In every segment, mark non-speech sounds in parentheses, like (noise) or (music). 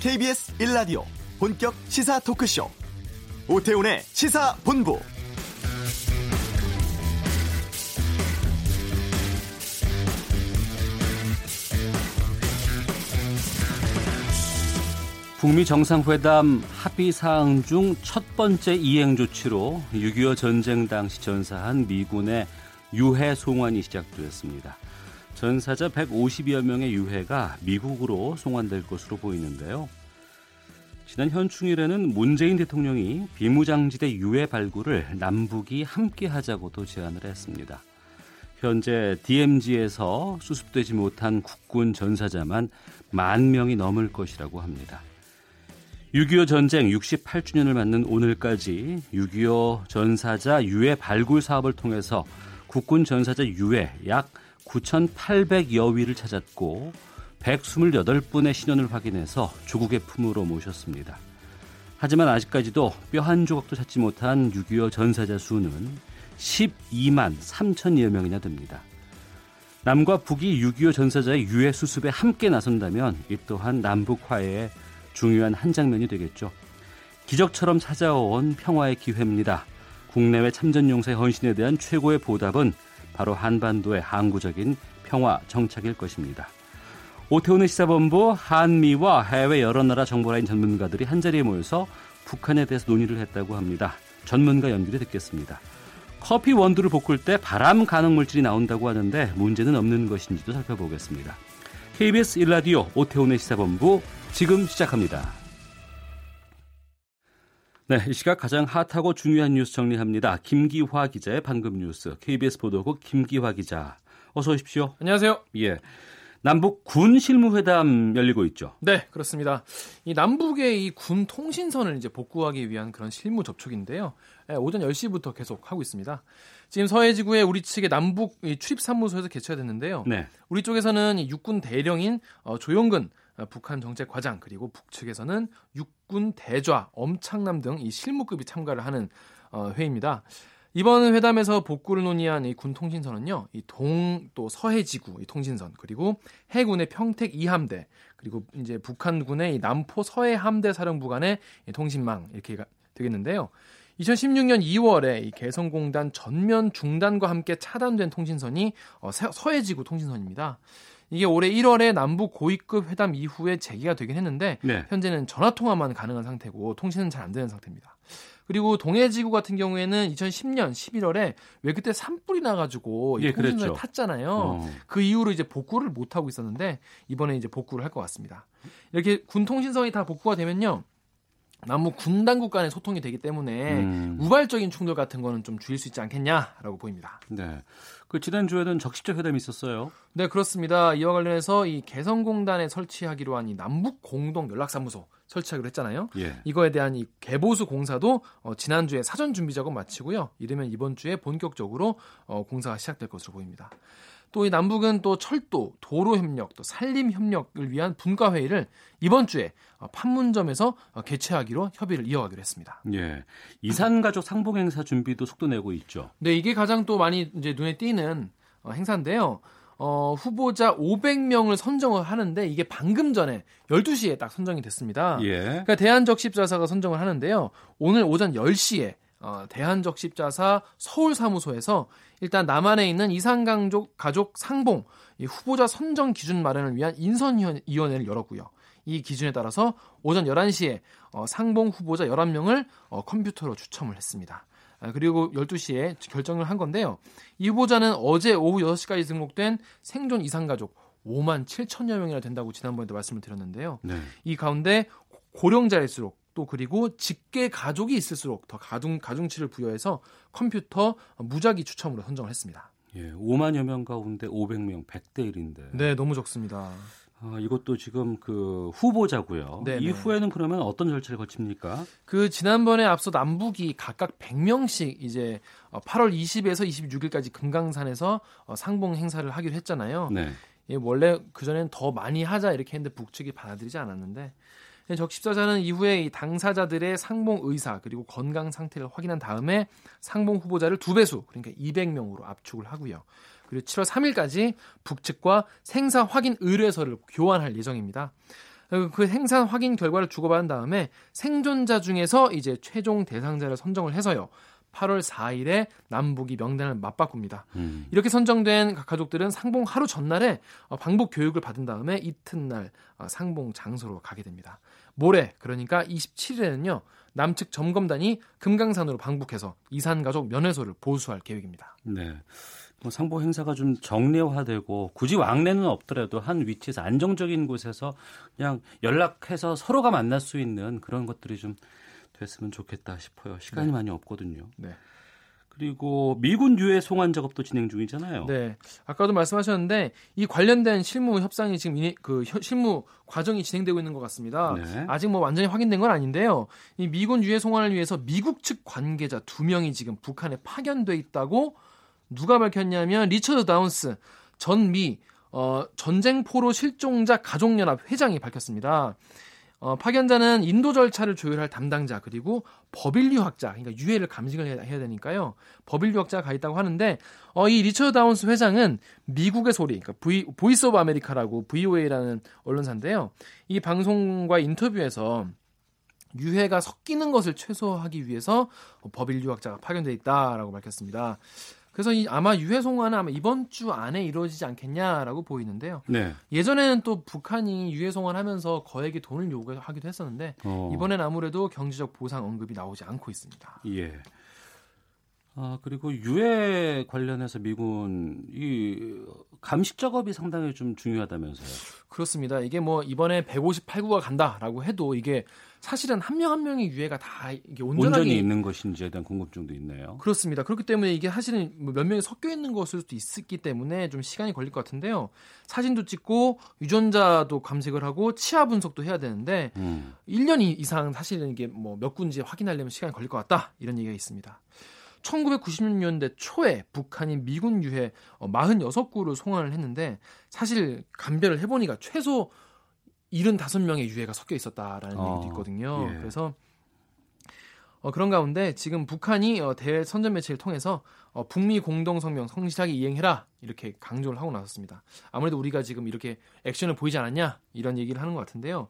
KBS 1라디오 본격 시사 토크쇼 오태훈의 시사본부 북미 정상회담 합의 사항 중 첫 번째 이행 조치로 6.25 전쟁 당시 전사한 미군의 유해 송환이 시작되었습니다. 전사자 150여 명의 유해가 미국으로 송환될 것으로 보이는데요. 지난 현충일에는 문재인 대통령이 비무장지대 유해 발굴을 남북이 함께 하자고도 제안을 했습니다. 현재 DMZ에서 수습되지 못한 국군 전사자만 만 명이 넘을 것이라고 합니다. 6.25 전쟁 68주년을 맞는 오늘까지 6.25 전사자 유해 발굴 사업을 통해서 국군 전사자 유해 약 9,800여 위를 찾았고 128분의 신원을 확인해서 조국의 품으로 모셨습니다. 하지만 아직까지도 뼈 한 조각도 찾지 못한 6.25 전사자 수는 12만 3천여 명이나 됩니다. 남과 북이 6.25 전사자의 유해 수습에 함께 나선다면 이 또한 남북 화해에 중요한 한 장면이 되겠죠. 기적처럼 찾아온 평화의 기회입니다. 국내외 참전용사의 헌신에 대한 최고의 보답은 바로 한반도의 항구적인 평화 정착일 것입니다. 오태훈의 시사본부 한미와 해외 여러 나라 정보라인 전문가들이 한자리에 모여서 북한에 대해서 논의를 했다고 합니다. 전문가 연결이 듣겠습니다. 커피 원두를 볶을 때 바람 가능 물질이 나온다고 하는데 문제는 없는 것인지도 살펴보겠습니다. KBS 1라디오 오태훈의 시사본부 지금 시작합니다. 네, 이 시각 가장 핫하고 중요한 뉴스 정리합니다. 김기화 기자의 방금 뉴스. KBS 보도국 김기화 기자. 어서 오십시오. 안녕하세요. 예. 남북 군 실무회담 열리고 있죠. 네, 그렇습니다. 이 남북의 이 군 통신선을 이제 복구하기 위한 그런 실무 접촉인데요. 예, 오전 10시부터 계속 하고 있습니다. 지금 서해 지구에 우리 측의 남북 출입 사무소에서 개최가 됐는데요. 네. 우리 쪽에서는 육군 대령인 어, 조용근 어, 북한 정책 과장 그리고 북측에서는 육군 대좌 엄창남 등 이 실무급이 참가를 하는 어, 회의입니다. 이번 회담에서 복구를 논의한 이 군 통신선은요, 이 동 또 서해 지구 이 통신선 그리고 해군의 평택 2함대 그리고 이제 북한군의 이 남포 서해 함대 사령부 간의 통신망 이렇게 되겠는데요. 2016년 2월에 이 개성공단 전면 중단과 함께 차단된 통신선이 어, 서해 지구 통신선입니다. 이게 올해 1월에 남북 고위급 회담 이후에 재개가 되긴 했는데 네. 현재는 전화 통화만 가능한 상태고 통신은 잘 안 되는 상태입니다. 그리고 동해 지구 같은 경우에는 2010년 11월에 왜 그때 산불이 나가지고 예, 그랬죠. 탔잖아요. 어. 그 이후로 이제 복구를 못 하고 있었는데 이번에 이제 복구를 할 것 같습니다. 이렇게 군 통신선이 다 복구가 되면요. 남북 군 당국 간의 소통이 되기 때문에 음. 우발적인 충돌 같은 거는 좀 줄일 수 있지 않겠냐라고 보입니다. 네. 그 지난주에는 적시적 회담이 있었어요. 네, 그렇습니다. 이와 관련해서 이 개성공단에 설치하기로 한 이 남북 공동 연락사무소 설치하기로 했잖아요. 예. 이거에 대한 이 개보수 공사도 어, 지난주에 사전 준비 작업 마치고요. 이르면 이번 주에 본격적으로 어, 공사가 시작될 것으로 보입니다. 또 이 남북은 또 철도, 도로 협력, 또 산림 협력을 위한 분과 회의를 이번 주에 어, 판문점에서 어, 개최하기로 협의를 이어가기로 했습니다. 예. 이산 가족 상봉 행사 준비도 속도 내고 있죠. 네, 이게 가장 또 많이 이제 눈에 띄는 어, 행사인데요. 어, 후보자 500명을 선정을 하는데 이게 방금 전에 12시에 딱 선정이 됐습니다. 예. 그러니까 대한적십자사가 선정을 하는데요. 오늘 오전 10시에 어, 대한적 십자사 서울 사무소에서 일단 남한에 있는 이산가족 가족 상봉 후보자 선정 기준 마련을 위한 인선위원회를 열었고요. 이 기준에 따라서 오전 11시에 어, 상봉 후보자 11명을 어, 컴퓨터로 추첨을 했습니다. 아, 그리고 12시에 결정을 한 건데요. 이 후보자는 어제 오후 6시까지 등록된 생존 이산가족 5만 7천여 명이나 된다고 지난번에도 말씀을 드렸는데요. 네. 이 가운데 고령자일수록 또 그리고 직계 가족이 있을수록 더 가중 가중치를 부여해서 컴퓨터 무작위 추첨으로 선정을 했습니다. 예, 5만여 명 가운데 500명 100대 1인데. 네, 너무 적습니다. 아, 이것도 지금 그 후보자고요. 네네. 이후에는 그러면 어떤 절차를 거칩니까? 그 지난번에 앞서 남북이 각각 100명씩 이제 8월 어, 20에서 26일까지 금강산에서 어, 상봉 행사를 하기로 했잖아요. 네. 예, 원래 그 전에는 더 많이 하자 이렇게 했는데 북측이 받아들이지 않았는데 적십자사는 이후에 이 당사자들의 상봉 의사 그리고 건강 상태를 확인한 다음에 상봉 후보자를 두 배수 그러니까 200명으로 압축을 하고요. 그리고 7월 3일까지 북측과 생사 확인 의뢰서를 교환할 예정입니다. 그 행산 확인 결과를 주고받은 다음에 생존자 중에서 이제 최종 대상자를 선정을 해서요. 8월 4일에 남북이 명단을 맞바꿉니다. 음. 이렇게 선정된 각 가족들은 상봉 하루 전날에 어, 방북 교육을 받은 다음에 이튿날 어, 상봉 장소로 가게 됩니다. 모레 그러니까 27일에는요. 남측 점검단이 금강산으로 방북해서 이산 가족 면회소를 보수할 계획입니다. 네. 뭐 상보 행사가 좀 정례화되고 굳이 왕래는 없더라도 한 위치에서 안정적인 곳에서 그냥 연락해서 서로가 만날 수 있는 그런 것들이 좀 됐으면 좋겠다 싶어요. 시간이 네. 많이 없거든요. 네. 그리고 미군 유해 송환 작업도 진행 중이잖아요. 네. 아까도 말씀하셨는데 이 관련된 실무 협상이 지금 그 실무 과정이 진행되고 있는 것 같습니다. 네. 아직 뭐 완전히 확인된 건 아닌데요. 이 미군 유해 송환을 위해서 미국 측 관계자 두 명이 지금 북한에 파견돼 있다고 누가 밝혔냐면 리처드 다운스 전미 어, 전쟁 포로 실종자 가족연합 회장이 밝혔습니다. 어, 파견자는 인도 절차를 조율할 담당자 그리고 법인류학자 그러니까 유해를 감식을 해야, 해야 되니까요 법인류학자가 가 있다고 하는데 어, 이 리처드 다운스 회장은 미국의 소리 그러니까 v, Voice of America라고 VOA라는 언론사인데요 이 방송과 인터뷰에서 유해가 섞이는 것을 최소화하기 위해서 법인류학자가 파견돼 있다라고 밝혔습니다. 그래서 이 아마 유해 송환은 아마 이번 주 안에 이루어지지 않겠냐라고 보이는데요. 네. 예전에는 또 북한이 유해 송환 하면서 거액의 돈을 요구하기도 했었는데 어. 이번엔 아무래도 경제적 보상 언급이 나오지 않고 있습니다. 예. 아 그리고 유해 관련해서 미군 이 감식 작업이 상당히 좀 중요하다면서요. 그렇습니다. 이게 뭐 이번에 158구가 간다라고 해도 이게 사실은 한 명한 한 명의 유해가 다 이게 온전하게 온전히 있는 것인지에 대한 궁금증도 있네요. 그렇습니다. 그렇기 때문에 이게 사실은 뭐몇 명이 섞여 있는 것일 수도 있기 때문에 좀 시간이 걸릴 것 같은데요. 사진도 찍고 유전자도 감색을 하고 치아 분석도 해야 되는데 음. 1년 이상 사실은 이게 뭐 몇 군지 확인하려면 시간이 걸릴 것 같다 이런 얘기가 있습니다. 1990년대 초에 북한이 미군 유해 46구를 어, 송환을 했는데 사실 감별을 해보니까 최소 75명의 유해가 섞여 있었다라는 어, 얘기도 있거든요. 예. 그래서 어, 그런 가운데 지금 북한이 어, 대외 선전 매체를 통해서 어, 북미 공동 성명 성실하게 이행해라 이렇게 강조를 하고 나섰습니다. 아무래도 우리가 지금 이렇게 액션을 보이지 않았냐 이런 얘기를 하는 것 같은데요.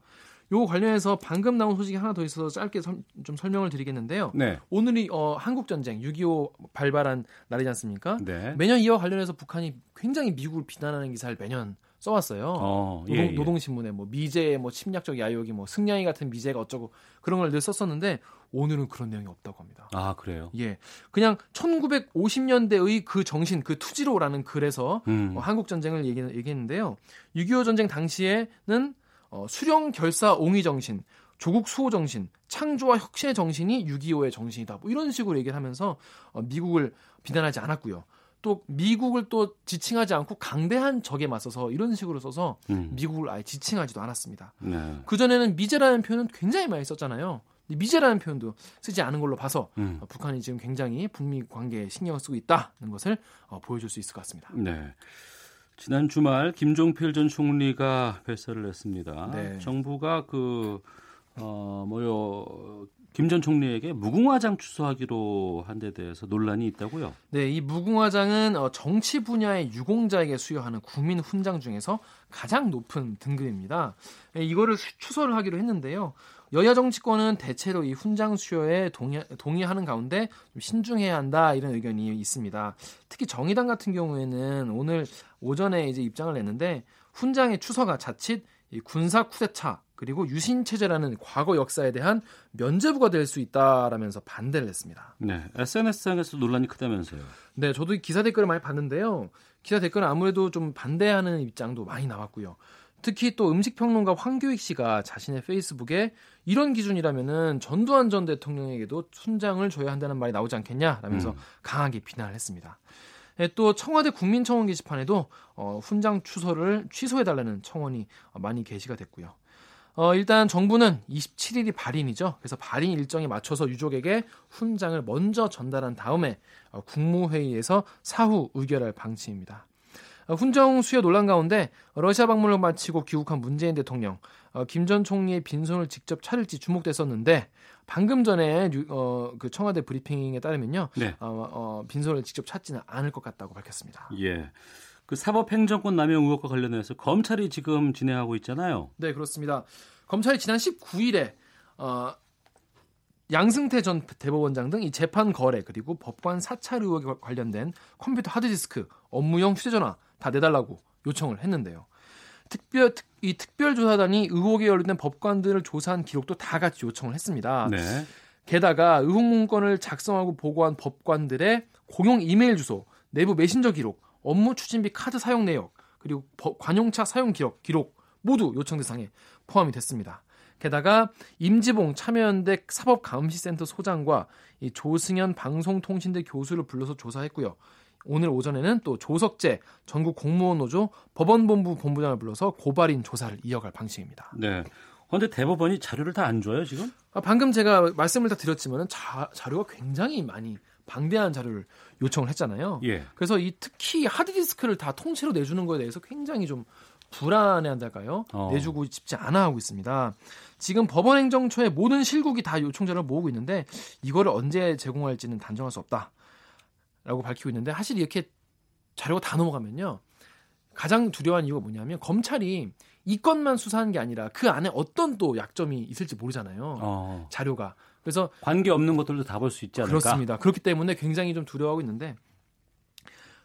요 관련해서 방금 나온 소식이 하나 더 있어서 짧게 서, 좀 설명을 드리겠는데요. 네. 오늘이 어, 한국 전쟁 6.25 발발한 날이지 않습니까? 네. 매년 이와 관련해서 북한이 굉장히 미국을 비난하는 기사를 매년 써왔어요. 어, 예, 노동, 예. 노동신문에 뭐 미제의 뭐 침략적 야욕이 뭐 승냥이 같은 미제가 어쩌고 그런 걸 늘 썼었는데 오늘은 그런 내용이 없다고 합니다. 아 그래요? 예, 그냥 1950년대의 그 정신, 그 투지로라는 글에서 음. 어, 한국 전쟁을 얘기, 얘기했는데요. 6.25 전쟁 당시에는 어, 수령 결사 옹의 정신, 조국 수호 정신, 창조와 혁신의 정신이 6.25의 정신이다. 뭐 이런 식으로 얘기를 하면서 어, 미국을 비난하지 않았고요. 또 미국을 또 지칭하지 않고 강대한 적에 맞서서 이런 식으로 써서 음. 미국을 아예 지칭하지도 않았습니다. 네. 그 전에는 미제라는 표현은 굉장히 많이 썼잖아요. 미제라는 표현도 쓰지 않은 걸로 봐서 음. 어, 북한이 지금 굉장히 북미 관계에 신경을 쓰고 있다는 것을 어, 보여줄 수 있을 것 같습니다. 네. 지난 주말 김종필 전 총리가 발설을 했습니다. 네. 정부가 그 어, 뭐요 김 전 총리에게 무궁화장 추수하기로 한 데 대해서 논란이 있다고요? 네, 이 무궁화장은 어, 정치 분야의 유공자에게 수여하는 국민 훈장 중에서 가장 높은 등급입니다. 네, 이거를 추서를 하기로 했는데요. 여야 정치권은 대체로 이 훈장 수여에 동의, 동의 하는 가운데 좀 신중해야 한다 이런 의견이 있습니다. 특히 정의당 같은 경우에는 오늘 오전에 이제 입장을 냈는데 훈장의 추서가 자칫 군사 쿠데타 그리고 유신 체제라는 과거 역사에 대한 면죄부가 될 수 있다라면서 반대를 했습니다. 네, SNS상에서 논란이 크다면서요. 네, 저도 기사 댓글을 많이 봤는데요. 기사 댓글은 아무래도 좀 반대하는 입장도 많이 나왔고요. 특히 또 음식 평론가 황교익 씨가 자신의 페이스북에 이런 기준이라면은 전두환 전 대통령에게도 순장을 줘야 한다는 말이 나오지 않겠냐라면서 음. 강하게 비난을 했습니다. 네, 또 청와대 국민청원 게시판에도 어, 훈장 추서를 취소해달라는 청원이 많이 게시가 됐고요. 어, 일단 정부는 27일이 발인이죠. 그래서 발인 일정에 맞춰서 유족에게 훈장을 먼저 전달한 다음에 어, 국무회의에서 사후 의결할 방침입니다. 어, 훈장 수여 논란 가운데 러시아 방문을 마치고 귀국한 문재인 대통령, 어, 김전 총리의 빈손을 직접 차릴지 주목됐었는데 방금 전에 어, 그 청와대 브리핑에 따르면요, 네. 어, 어, 빈손을 직접 찾지는 않을 것 같다고 밝혔습니다. 예. 그 사법행정권 남용 의혹과 관련해서 검찰이 지금 진행하고 있잖아요. 네, 그렇습니다. 검찰이 지난 19일에 어, 양승태 전 대법원장 등 이 재판 거래 그리고 법관 사찰 의혹에 관련된 컴퓨터 하드디스크, 업무용 휴대전화 다 내달라고 요청을 했는데요. 특별 특, 이 특별조사단이 의혹에 연루된 법관들을 조사한 기록도 다 같이 요청을 했습니다. 네. 게다가 의혹 문건을 작성하고 보고한 법관들의 공용 이메일 주소, 내부 메신저 기록, 업무 추진비 카드 사용 내역, 그리고 관용차 사용 기록, 기록 모두 요청 대상에 포함이 됐습니다. 게다가 임지봉 참여연대 사법감시센터 소장과 이 조승현 방송통신대 교수를 불러서 조사했고요. 오늘 오전에는 또 조석재 전국 공무원 노조 법원본부 본부장을 불러서 고발인 조사를 이어갈 방식입니다. 네. 그런데 대법원이 자료를 다 안 줘요 지금? 아, 방금 제가 말씀을 다 드렸지만은 자료가 굉장히 많이 방대한 자료를 요청을 했잖아요. 예. 그래서 이 특히 하드디스크를 다 통째로 내주는 거에 대해서 굉장히 좀 불안해한달까요? 어. 내주고 싶지 않아 하고 있습니다. 지금 법원행정처의 모든 실국이 다 요청자를 모으고 있는데 이거를 언제 제공할지는 단정할 수 없다라고 밝히고 있는데 사실 이렇게 자료가 다 넘어가면요. 가장 두려워한 이유가 뭐냐면 검찰이 이 건만 수사하는 게 아니라 그 안에 어떤 또 약점이 있을지 모르잖아요. 어. 자료가. 그래서 관계 없는 것들도 다 볼 수 있지 않을까? 그렇습니다. 그렇기 때문에 굉장히 좀 두려워하고 있는데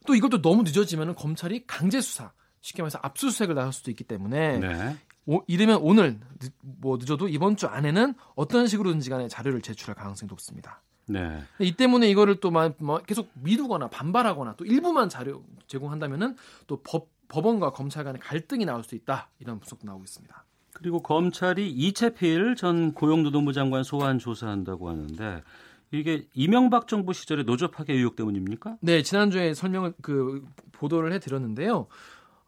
또 이것도 너무 늦어지면 검찰이 강제 수사 쉽게 말해서 압수수색을 나설 수도 있기 때문에 네. 오, 이르면 오늘 뭐 늦어도 이번 주 안에는 어떤 식으로든지 간에 자료를 제출할 가능성이 높습니다. 네. 이 때문에 이거를 또뭐 계속 미루거나 반발하거나 또 일부만 자료 제공한다면은 또 법, 법원과 검찰 간의 갈등이 나올 수 있다 이런 분석도 나오고 있습니다. 그리고 검찰이 이채필 전 고용노동부 장관 소환 조사한다고 하는데 이게 이명박 정부 시절의 노조 파괴 의혹 때문입니까? 네, 지난주에 설명을 그 보도를 해 드렸는데요.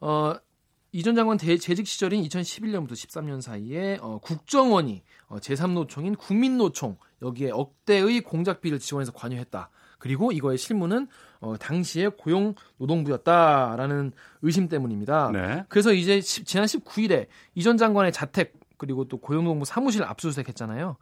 어, 이전 장관 재직 시절인 2011년부터 13년 사이에 어, 국정원이 어, 제3노총인 국민노총 여기에 억대의 공작비를 지원해서 관여했다. 그리고 이거의 실무는 어, 당시에 고용 노동부였다라는 의심 때문입니다. 네. 그래서 이제 시, 지난 19일에 이전 장관의 자택 그리고 또 고용노동부 사무실 압수수색했잖아요.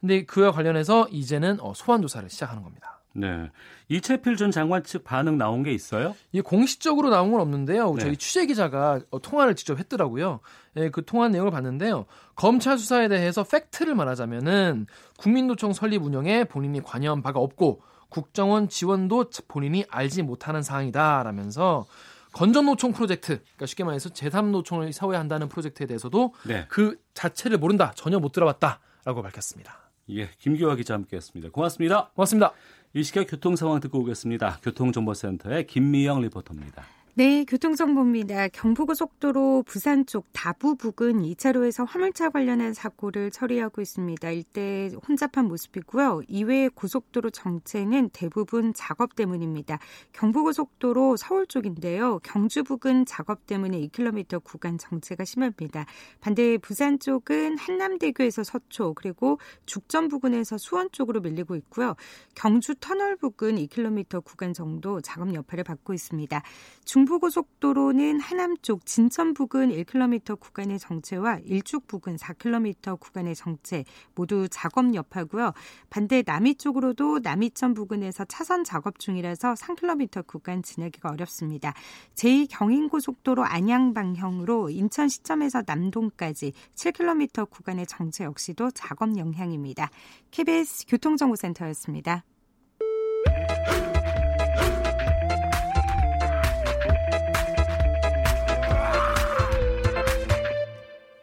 근데 그와 관련해서 이제는 어, 소환 조사를 시작하는 겁니다. 네. 이채필 전 장관 측 반응 나온 게 있어요? 이 공식적으로 나온 건 없는데요. 네. 저희 취재 기자가 어, 통화를 직접 했더라고요. 예, 그 통화 내용을 봤는데요. 검찰 수사에 대해서 팩트를 말하자면은 국민노총 설립 운영에 본인이 관여한 바가 없고 국정원 지원도 본인이 알지 못하는 사항이다라면서 건전노총 프로젝트, 그러니까 쉽게 말해서 제3노총을 사회한다는 프로젝트에 대해서도 네. 그 자체를 모른다, 전혀 못 들어봤다라고 밝혔습니다. 예, 김기화 기자 함께했습니다. 고맙습니다. 고맙습니다. 이 시각 교통 상황 듣고 오겠습니다. 교통정보센터의 김미영 리포터입니다. 네, 교통정보입니다. 경부고속도로 부산 쪽 다부 부근 2차로에서 화물차 관련한 사고를 처리하고 있습니다. 일대 혼잡한 모습이고요. 이외의 고속도로 정체는 대부분 작업 때문입니다. 경부고속도로 서울 쪽인데요. 경주 부근 작업 때문에 2km 구간 정체가 심합니다. 반대 부산 쪽은 한남대교에서 서초 그리고 죽전 부근에서 수원 쪽으로 밀리고 있고요. 경주 터널 부근 2km 구간 정도 작업 여파를 받고 있습니다. 중 부고속도로는 하남 쪽 진천 부근 1km 구간의 정체와 일축 부근 4km 구간의 정체 모두 작업 여파고요. 반대 남이 쪽으로도 남이천 부근에서 차선 작업 중이라서 3km 구간 지나기가 어렵습니다. 제2 경인고속도로 안양 방향으로 인천 시점에서 남동까지 7km 구간의 정체 역시도 작업 영향입니다. KBS 교통정보센터였습니다.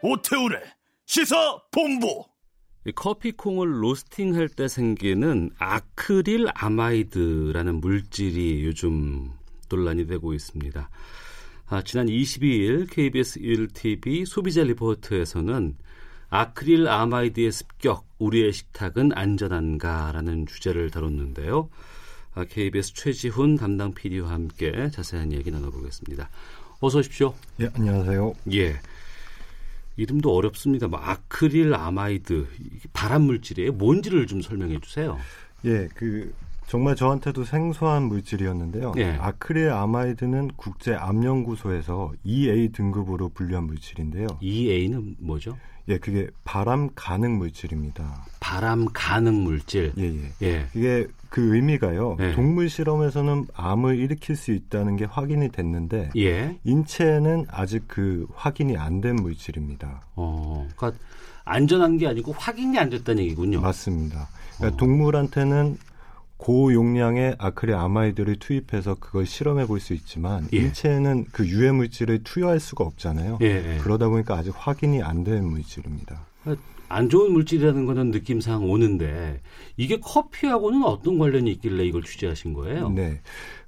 오태우래 시사 본부. 커피콩을 로스팅할 때 생기는 아크릴 아마이드라는 물질이 요즘 논란이 되고 있습니다. 아, 지난 22일 KBS 1TV 소비자 리포트에서는 아크릴 아마이드의 습격, 우리의 식탁은 안전한가라는 주제를 다뤘는데요. 아, KBS 최지훈 담당 PD와 함께 자세한 이야기 나눠보겠습니다. 어서 오십시오. 예, 안녕하세요. 예. 이름도 어렵습니다. 뭐 아크릴 아마이드 발암 물질이에요. 뭔지를 좀 설명해 주세요. 예, 그 정말 저한테도 생소한 물질이었는데요. 예. 아크릴 아마이드는 국제 암연구소에서 EA 등급으로 분류한 물질인데요. EA는 뭐죠? 예, 그게 발암 가능 물질입니다. 발암 가능 물질. 예, 예. 예. 이게 그 의미가요. 예. 동물 실험에서는 암을 일으킬 수 있다는 게 확인이 됐는데 예. 인체는 아직 그 확인이 안 된 물질입니다. 어, 그러니까 안전한 게 아니고 확인이 안 됐다는 얘기군요. 맞습니다. 그러니까 어. 동물한테는 고용량의 아크릴 아마이드를 투입해서 그걸 실험해 볼 수 있지만 예. 인체는 그 유해 물질을 투여할 수가 없잖아요. 예, 예. 그러다 보니까 아직 확인이 안 된 물질입니다. 안 좋은 물질이라는 거는 느낌상 오는데 이게 커피하고는 어떤 관련이 있길래 이걸 취재하신 거예요? 네.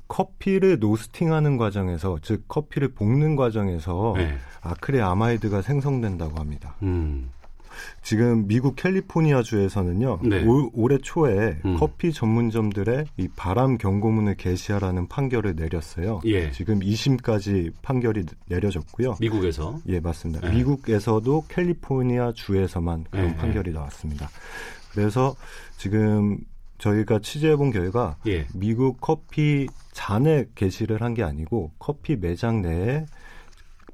커피를 노스팅하는 과정에서 즉 커피를 볶는 과정에서 네. 아크릴 아마이드가 생성된다고 합니다. 음. 지금 미국 캘리포니아 주에서는요 네. 올, 올해 초에 음. 커피 전문점들의 이 바람 경고문을 게시하라는 판결을 내렸어요. 예. 지금 2심까지 판결이 내려졌고요. 미국에서? 예, 맞습니다. 예. 미국에서도 캘리포니아 주에서만 그런 예. 판결이 나왔습니다. 그래서 지금 저희가 취재해본 결과 예. 미국 커피 잔에 게시를 한 게 아니고 커피 매장 내에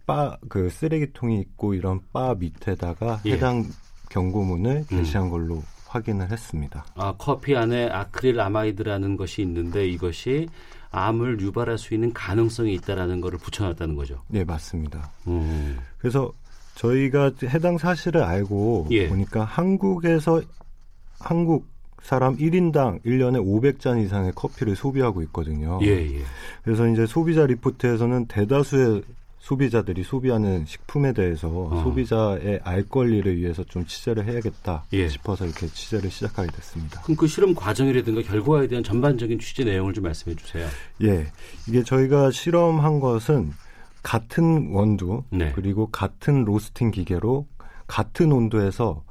바 그 쓰레기통이 있고 이런 바 밑에다가 예. 해당 경고문을 음. 게시한 음. 걸로 확인을 했습니다. 아 커피 안에 아크릴 아마이드라는 것이 있는데 이것이 암을 유발할 수 있는 가능성이 있다라는 것을 붙여놨다는 거죠. 네 맞습니다. 음. 그래서 저희가 해당 사실을 알고 예. 보니까 한국에서 한국 사람 1인당 1년에 500잔 이상의 커피를 소비하고 있거든요. 예, 예. 그래서 이제 소비자 리포트에서는 대다수의 소비자들이 소비하는 식품에 대해서 어. 소비자의 알 권리를 위해서 좀 취재를 해야겠다 예. 싶어서 이렇게 취재를 시작하게 됐습니다. 그럼 그 실험 과정이라든가 결과에 대한 전반적인 취재 내용을 좀 말씀해 주세요. 예. 이게 저희가 실험한 것은 같은 원두 네. 그리고 같은 로스팅 기계로 같은 온도에서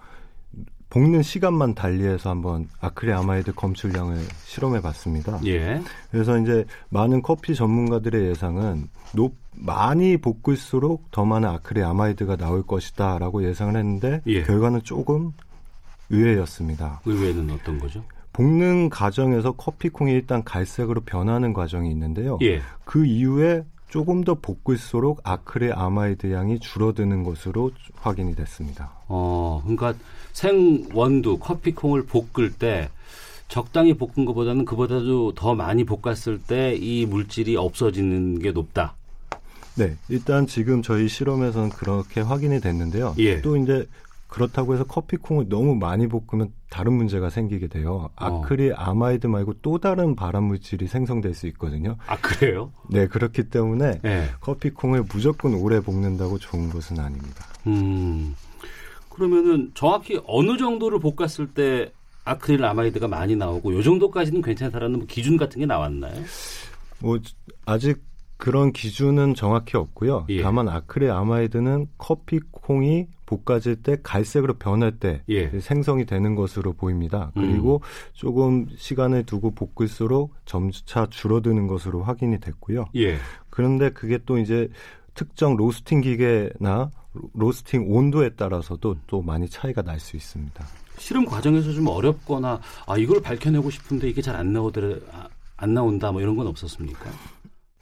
볶는 시간만 달리해서 한번 아크릴 아마이드 검출량을 실험해 봤습니다. 예. 그래서 이제 많은 커피 전문가들의 예상은 높 많이 볶을수록 더 많은 아크릴 아마이드가 나올 것이다라고 예상을 했는데 예. 결과는 조금 의외였습니다. 의외는 어떤 거죠? 볶는 과정에서 커피콩이 일단 갈색으로 변하는 과정이 있는데요. 예. 그 이후에 조금 더 볶을수록 아크릴 아마이드 양이 줄어드는 것으로 확인이 됐습니다. 어, 그러니까 생원두 커피콩을 볶을 때 적당히 볶은 것보다는 그보다도 더 많이 볶았을 때 이 물질이 없어지는 게 높다. 네, 일단 지금 저희 실험에서는 그렇게 확인이 됐는데요. 예. 또 이제 그렇다고 해서 커피콩을 너무 많이 볶으면 다른 문제가 생기게 돼요. 어. 아크릴 아마이드 말고 또 다른 발암 물질이 생성될 수 있거든요. 아 그래요? 네, 그렇기 때문에 네. 커피콩을 무조건 오래 볶는다고 좋은 것은 아닙니다. 음, 그러면은 정확히 어느 정도를 볶았을 때 아크릴 아마이드가 많이 나오고 요 정도까지는 괜찮다라는 뭐 기준 같은 게 나왔나요? 뭐 아직 그런 기준은 정확히 없고요. 예. 다만 아크릴 아마이드는 커피 콩이 볶아질 때 갈색으로 변할 때 예. 생성이 되는 것으로 보입니다. 그리고 음. 조금 시간을 두고 볶을수록 점차 줄어드는 것으로 확인이 됐고요. 예. 그런데 그게 또 이제 특정 로스팅 기계나 로스팅 온도에 따라서도 또 많이 차이가 날 수 있습니다. 실험 과정에서 좀 어렵거나 아 이걸 밝혀내고 싶은데 이게 잘 안 나오더라 안 나온다 뭐 이런 건 없었습니까?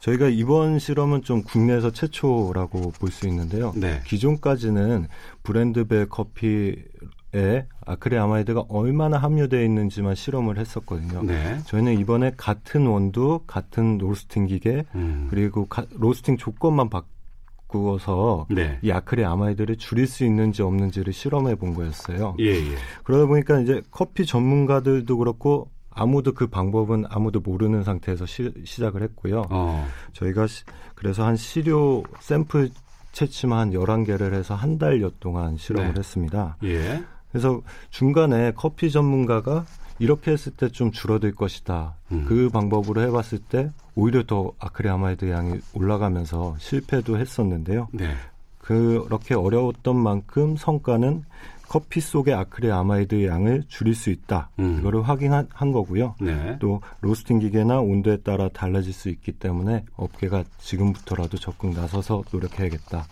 저희가 이번 실험은 좀 국내에서 최초라고 볼 수 있는데요. 네. 기존까지는 브랜드별 커피에 아크릴 아마이드가 얼마나 함유되어 있는지만 실험을 했었거든요. 네. 저희는 이번에 같은 원두, 같은 로스팅 기계, 음. 그리고 가, 로스팅 조건만 바꾸어서 네. 이 아크릴 아마이드를 줄일 수 있는지 없는지를 실험해 본 거였어요. 예, 예. 그러다 보니까 이제 커피 전문가들도 그렇고 아무도 그 방법은 아무도 모르는 상태에서 시, 작을 했고요. 어. 저희가 시, 그래서 한 시료 샘플 채취만 한 11개를 해서 한 달여 동안 실험을 네. 했습니다. 예. 그래서 중간에 커피 전문가가 이렇게 했을 때 좀 줄어들 것이다. 음. 그 방법으로 해봤을 때 오히려 더 아크릴아마이드 양이 올라가면서 실패도 했었는데요. 네. 그렇게 어려웠던 만큼 성과는 커피 속의 아크릴 아마이드 양을 줄일 수 있다. 음. 이거를 확인한 거고요. 네. 또 로스팅 기계나 온도에 따라 달라질 수 있기 때문에 업계가 지금부터라도 적극 나서서 노력해야겠다.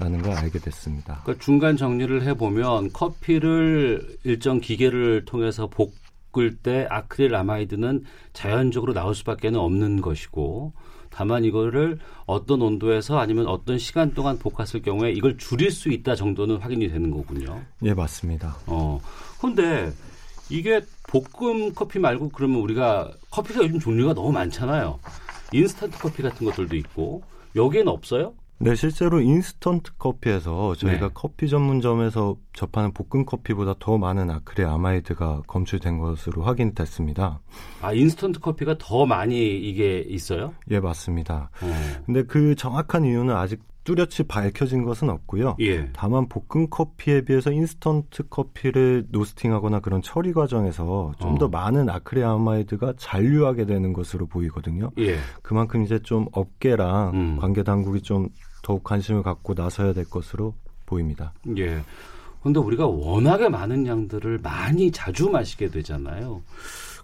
라는 걸 알게 됐습니다. 그러니까 중간 정리를 해보면 커피를 일정 기계를 통해서 볶을 때 아크릴 아마이드는 자연적으로 나올 수밖에 없는 것이고 다만 이거를 어떤 온도에서 아니면 어떤 시간 동안 볶았을 경우에 이걸 줄일 수 있다 정도는 확인이 되는 거군요. 예, 맞습니다. 어. 근데 이게 볶음 커피 말고 그러면 우리가 커피가 요즘 종류가 너무 많잖아요. 인스턴트 커피 같은 것들도 있고 여기에는 없어요? 네, 실제로 인스턴트 커피에서 저희가 네. 커피 전문점에서 접하는 볶음 커피보다 더 많은 아크릴 아마이드가 검출된 것으로 확인됐습니다. 아, 인스턴트 커피가 더 많이 이게 있어요? 예, 맞습니다. 어. 근데 그 정확한 이유는 아직 뚜렷이 밝혀진 것은 없고요. 예. 다만 볶음 커피에 비해서 인스턴트 커피를 로스팅하거나 그런 처리 과정에서 좀더 어. 많은 아크릴아마이드가 잔류하게 되는 것으로 보이거든요. 예. 그만큼 이제 좀 업계랑 음. 관계 당국이 좀 더욱 관심을 갖고 나서야 될 것으로 보입니다. 예. 근데 우리가 워낙에 많은 양들을 많이 자주 마시게 되잖아요.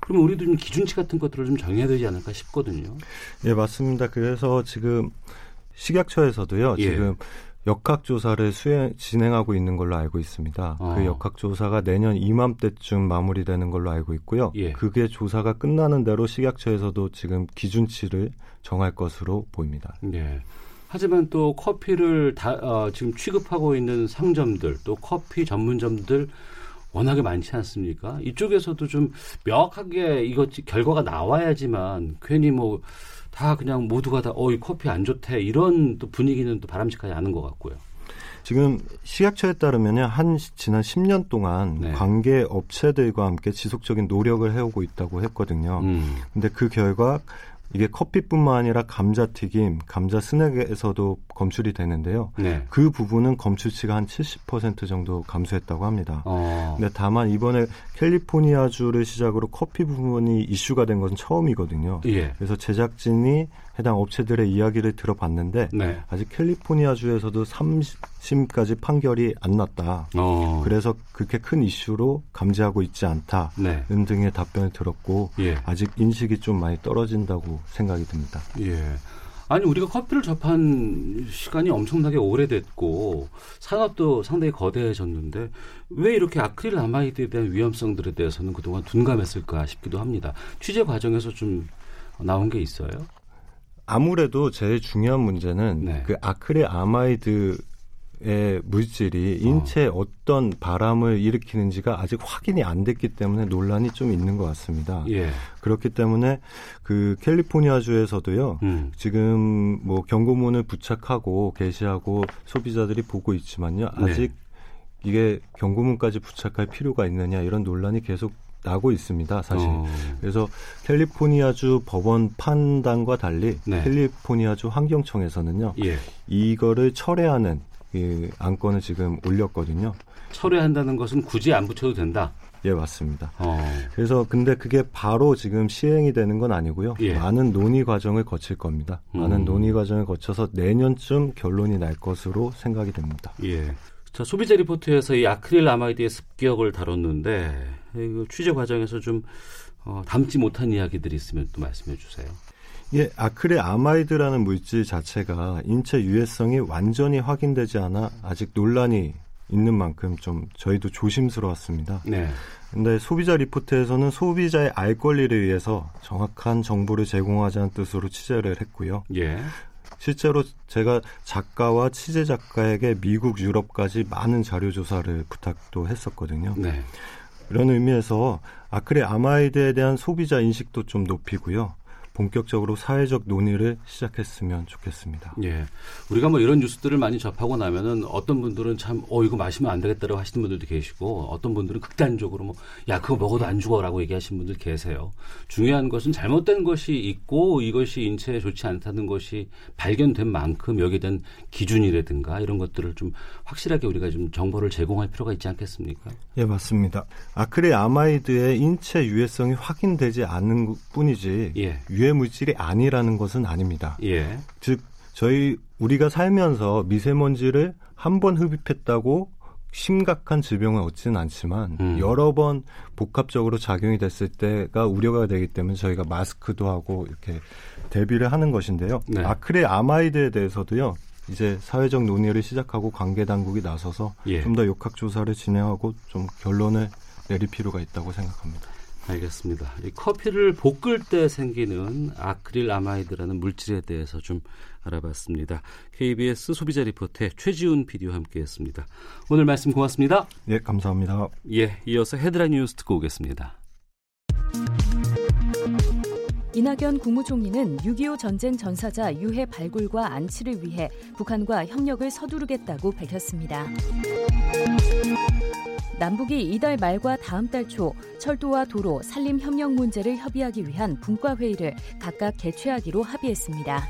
그러면 우리도 좀 기준치 같은 것들을 좀 정해야 되지 않을까 싶거든요. 예, 맞습니다. 그래서 지금 식약처에서도요. 예. 지금 역학조사를 수행 진행하고 있는 걸로 알고 있습니다. 어. 그 역학조사가 내년 이맘때쯤 마무리되는 걸로 알고 있고요. 예. 그게 조사가 끝나는 대로 식약처에서도 지금 기준치를 정할 것으로 보입니다. 예. 하지만 또 커피를 다 어, 지금 취급하고 있는 상점들 또 커피 전문점들 워낙에 많지 않습니까? 이쪽에서도 좀 명확하게 이것 결과가 나와야지만 괜히 뭐 다 그냥 모두가 다 어 이 커피 안 좋대 이런 또 분위기는 또 바람직하지 않은 것 같고요. 지금 식약처에 따르면요 한 지난 10년 동안 네. 관계 업체들과 함께 지속적인 노력을 해오고 있다고 했거든요. 음. 근데 그 결과 이게 커피뿐만 아니라 감자튀김, 감자 스낵에서도 검출이 되는데요. 네. 그 부분은 검출치가 한 70% 정도 감소했다고 합니다. 어. 근데 다만 이번에 캘리포니아주를 시작으로 커피 부분이 이슈가 된 것은 처음이거든요. 예. 그래서 제작진이 해당 업체들의 이야기를 들어봤는데 네. 아직 캘리포니아주에서도 3심까지 판결이 안 났다. 어. 그래서 그렇게 큰 이슈로 감지하고 있지 않다. 네. 등의 답변을 들었고 예. 아직 인식이 좀 많이 떨어진다고 생각이 듭니다. 예. 아니 우리가 커피를 접한 시간이 엄청나게 오래됐고 산업도 상당히 거대해졌는데 왜 이렇게 아크릴 아마이드에 대한 위험성들에 대해서는 그동안 둔감했을까 싶기도 합니다. 취재 과정에서 좀 나온 게 있어요? 아무래도 제일 중요한 문제는 네. 그 아크릴 아마이드 의 물질이 인체에 어. 떤 바람을 일으키는지가 아직 확인이 안 됐기 때문에 논란이 좀 있는 것 같습니다. 예. 그렇기 때문에 그 캘리포니아주에서도요. 음. 지금 뭐 경고문을 부착하고 게시하고 소비자들이 보고 있지만요. 네. 아직 네. 이게 경고문까지 부착할 필요가 있느냐 이런 논란이 계속 나고 있습니다, 사실. 어. 그래서 캘리포니아주 법원 판단과 달리 네. 캘리포니아주 환경청에서는요. 예. 이거를 철회하는 이 안건을 지금 올렸거든요. 철회한다는 것은 굳이 안 붙여도 된다. 예, 맞습니다. 어. 그래서 근데 그게 바로 지금 시행이 되는 건 아니고요. 예. 많은 논의 과정을 거칠 겁니다. 많은 음. 논의 과정을 거쳐서 내년쯤 결론이 날 것으로 생각이 됩니다. 예. 자, 소비자 리포트에서 이 아크릴 아마이드의 습격을 다뤘는데 그 취재 과정에서 좀 어, 담지 못한 이야기들이 있으면 또 말씀해 주세요. 예, 아크릴 아마이드라는 물질 자체가 인체 유해성이 완전히 확인되지 않아 아직 논란이 있는 만큼 좀 저희도 조심스러웠습니다. 네. 근데 소비자 리포트에서는 소비자의 알 권리를 위해서 정확한 정보를 제공하자는 뜻으로 취재를 했고요. 예. 실제로 제가 작가와 취재 작가에게 미국, 유럽까지 많은 자료 조사를 부탁도 했었거든요. 네. 이런 의미에서 아크릴 아마이드에 대한 소비자 인식도 좀 높이고요. 본격적으로 사회적 논의를 시작했으면 좋겠습니다. 예. 우리가 뭐 이런 뉴스들을 많이 접하고 나면은 어떤 분들은 참, 어, 이거 마시면 안 되겠다라고 하시는 분들도 계시고 어떤 분들은 극단적으로 뭐, 야, 그거 먹어도 안 죽어라고 얘기하시는 분들 계세요. 중요한 것은 잘못된 것이 있고 이것이 인체에 좋지 않다는 것이 발견된 만큼 여기에 대한 기준이라든가 이런 것들을 좀 확실하게 우리가 좀 정보를 제공할 필요가 있지 않겠습니까? 예, 맞습니다. 아크릴 아마이드의 인체 유해성이 확인되지 않는 뿐이지 예. 유해 물질이 아니라는 것은 아닙니다. 예. 즉 저희 우리가 살면서 미세먼지를 한 번 흡입했다고 심각한 질병을 얻지는 않지만 음. 여러 번 복합적으로 작용이 됐을 때가 우려가 되기 때문에 저희가 마스크도 하고 이렇게 대비를 하는 것인데요. 네. 아크릴 아마이드에 대해서도요. 이제 사회적 논의를 시작하고 관계 당국이 나서서 예. 좀더 역학 조사를 진행하고 좀 결론을 내릴 필요가 있다고 생각합니다. 알겠습니다. 이 커피를 볶을 때 생기는 아크릴 아마이드라는 물질에 대해서 좀 알아봤습니다. KBS 소비자 리포트의 최지훈 PD와 함께했습니다. 오늘 말씀 고맙습니다. 예, 감사합니다. 예, 이어서 헤드라인 뉴스 듣고 오겠습니다. 이낙연 국무총리는 6.25 전쟁 전사자 유해 발굴과 안치를 위해 북한과 협력을 서두르겠다고 밝혔습니다. 남북이 이달 말과 다음 달 초 철도와 도로, 산림 협력 문제를 협의하기 위한 분과 회의를 각각 개최하기로 합의했습니다.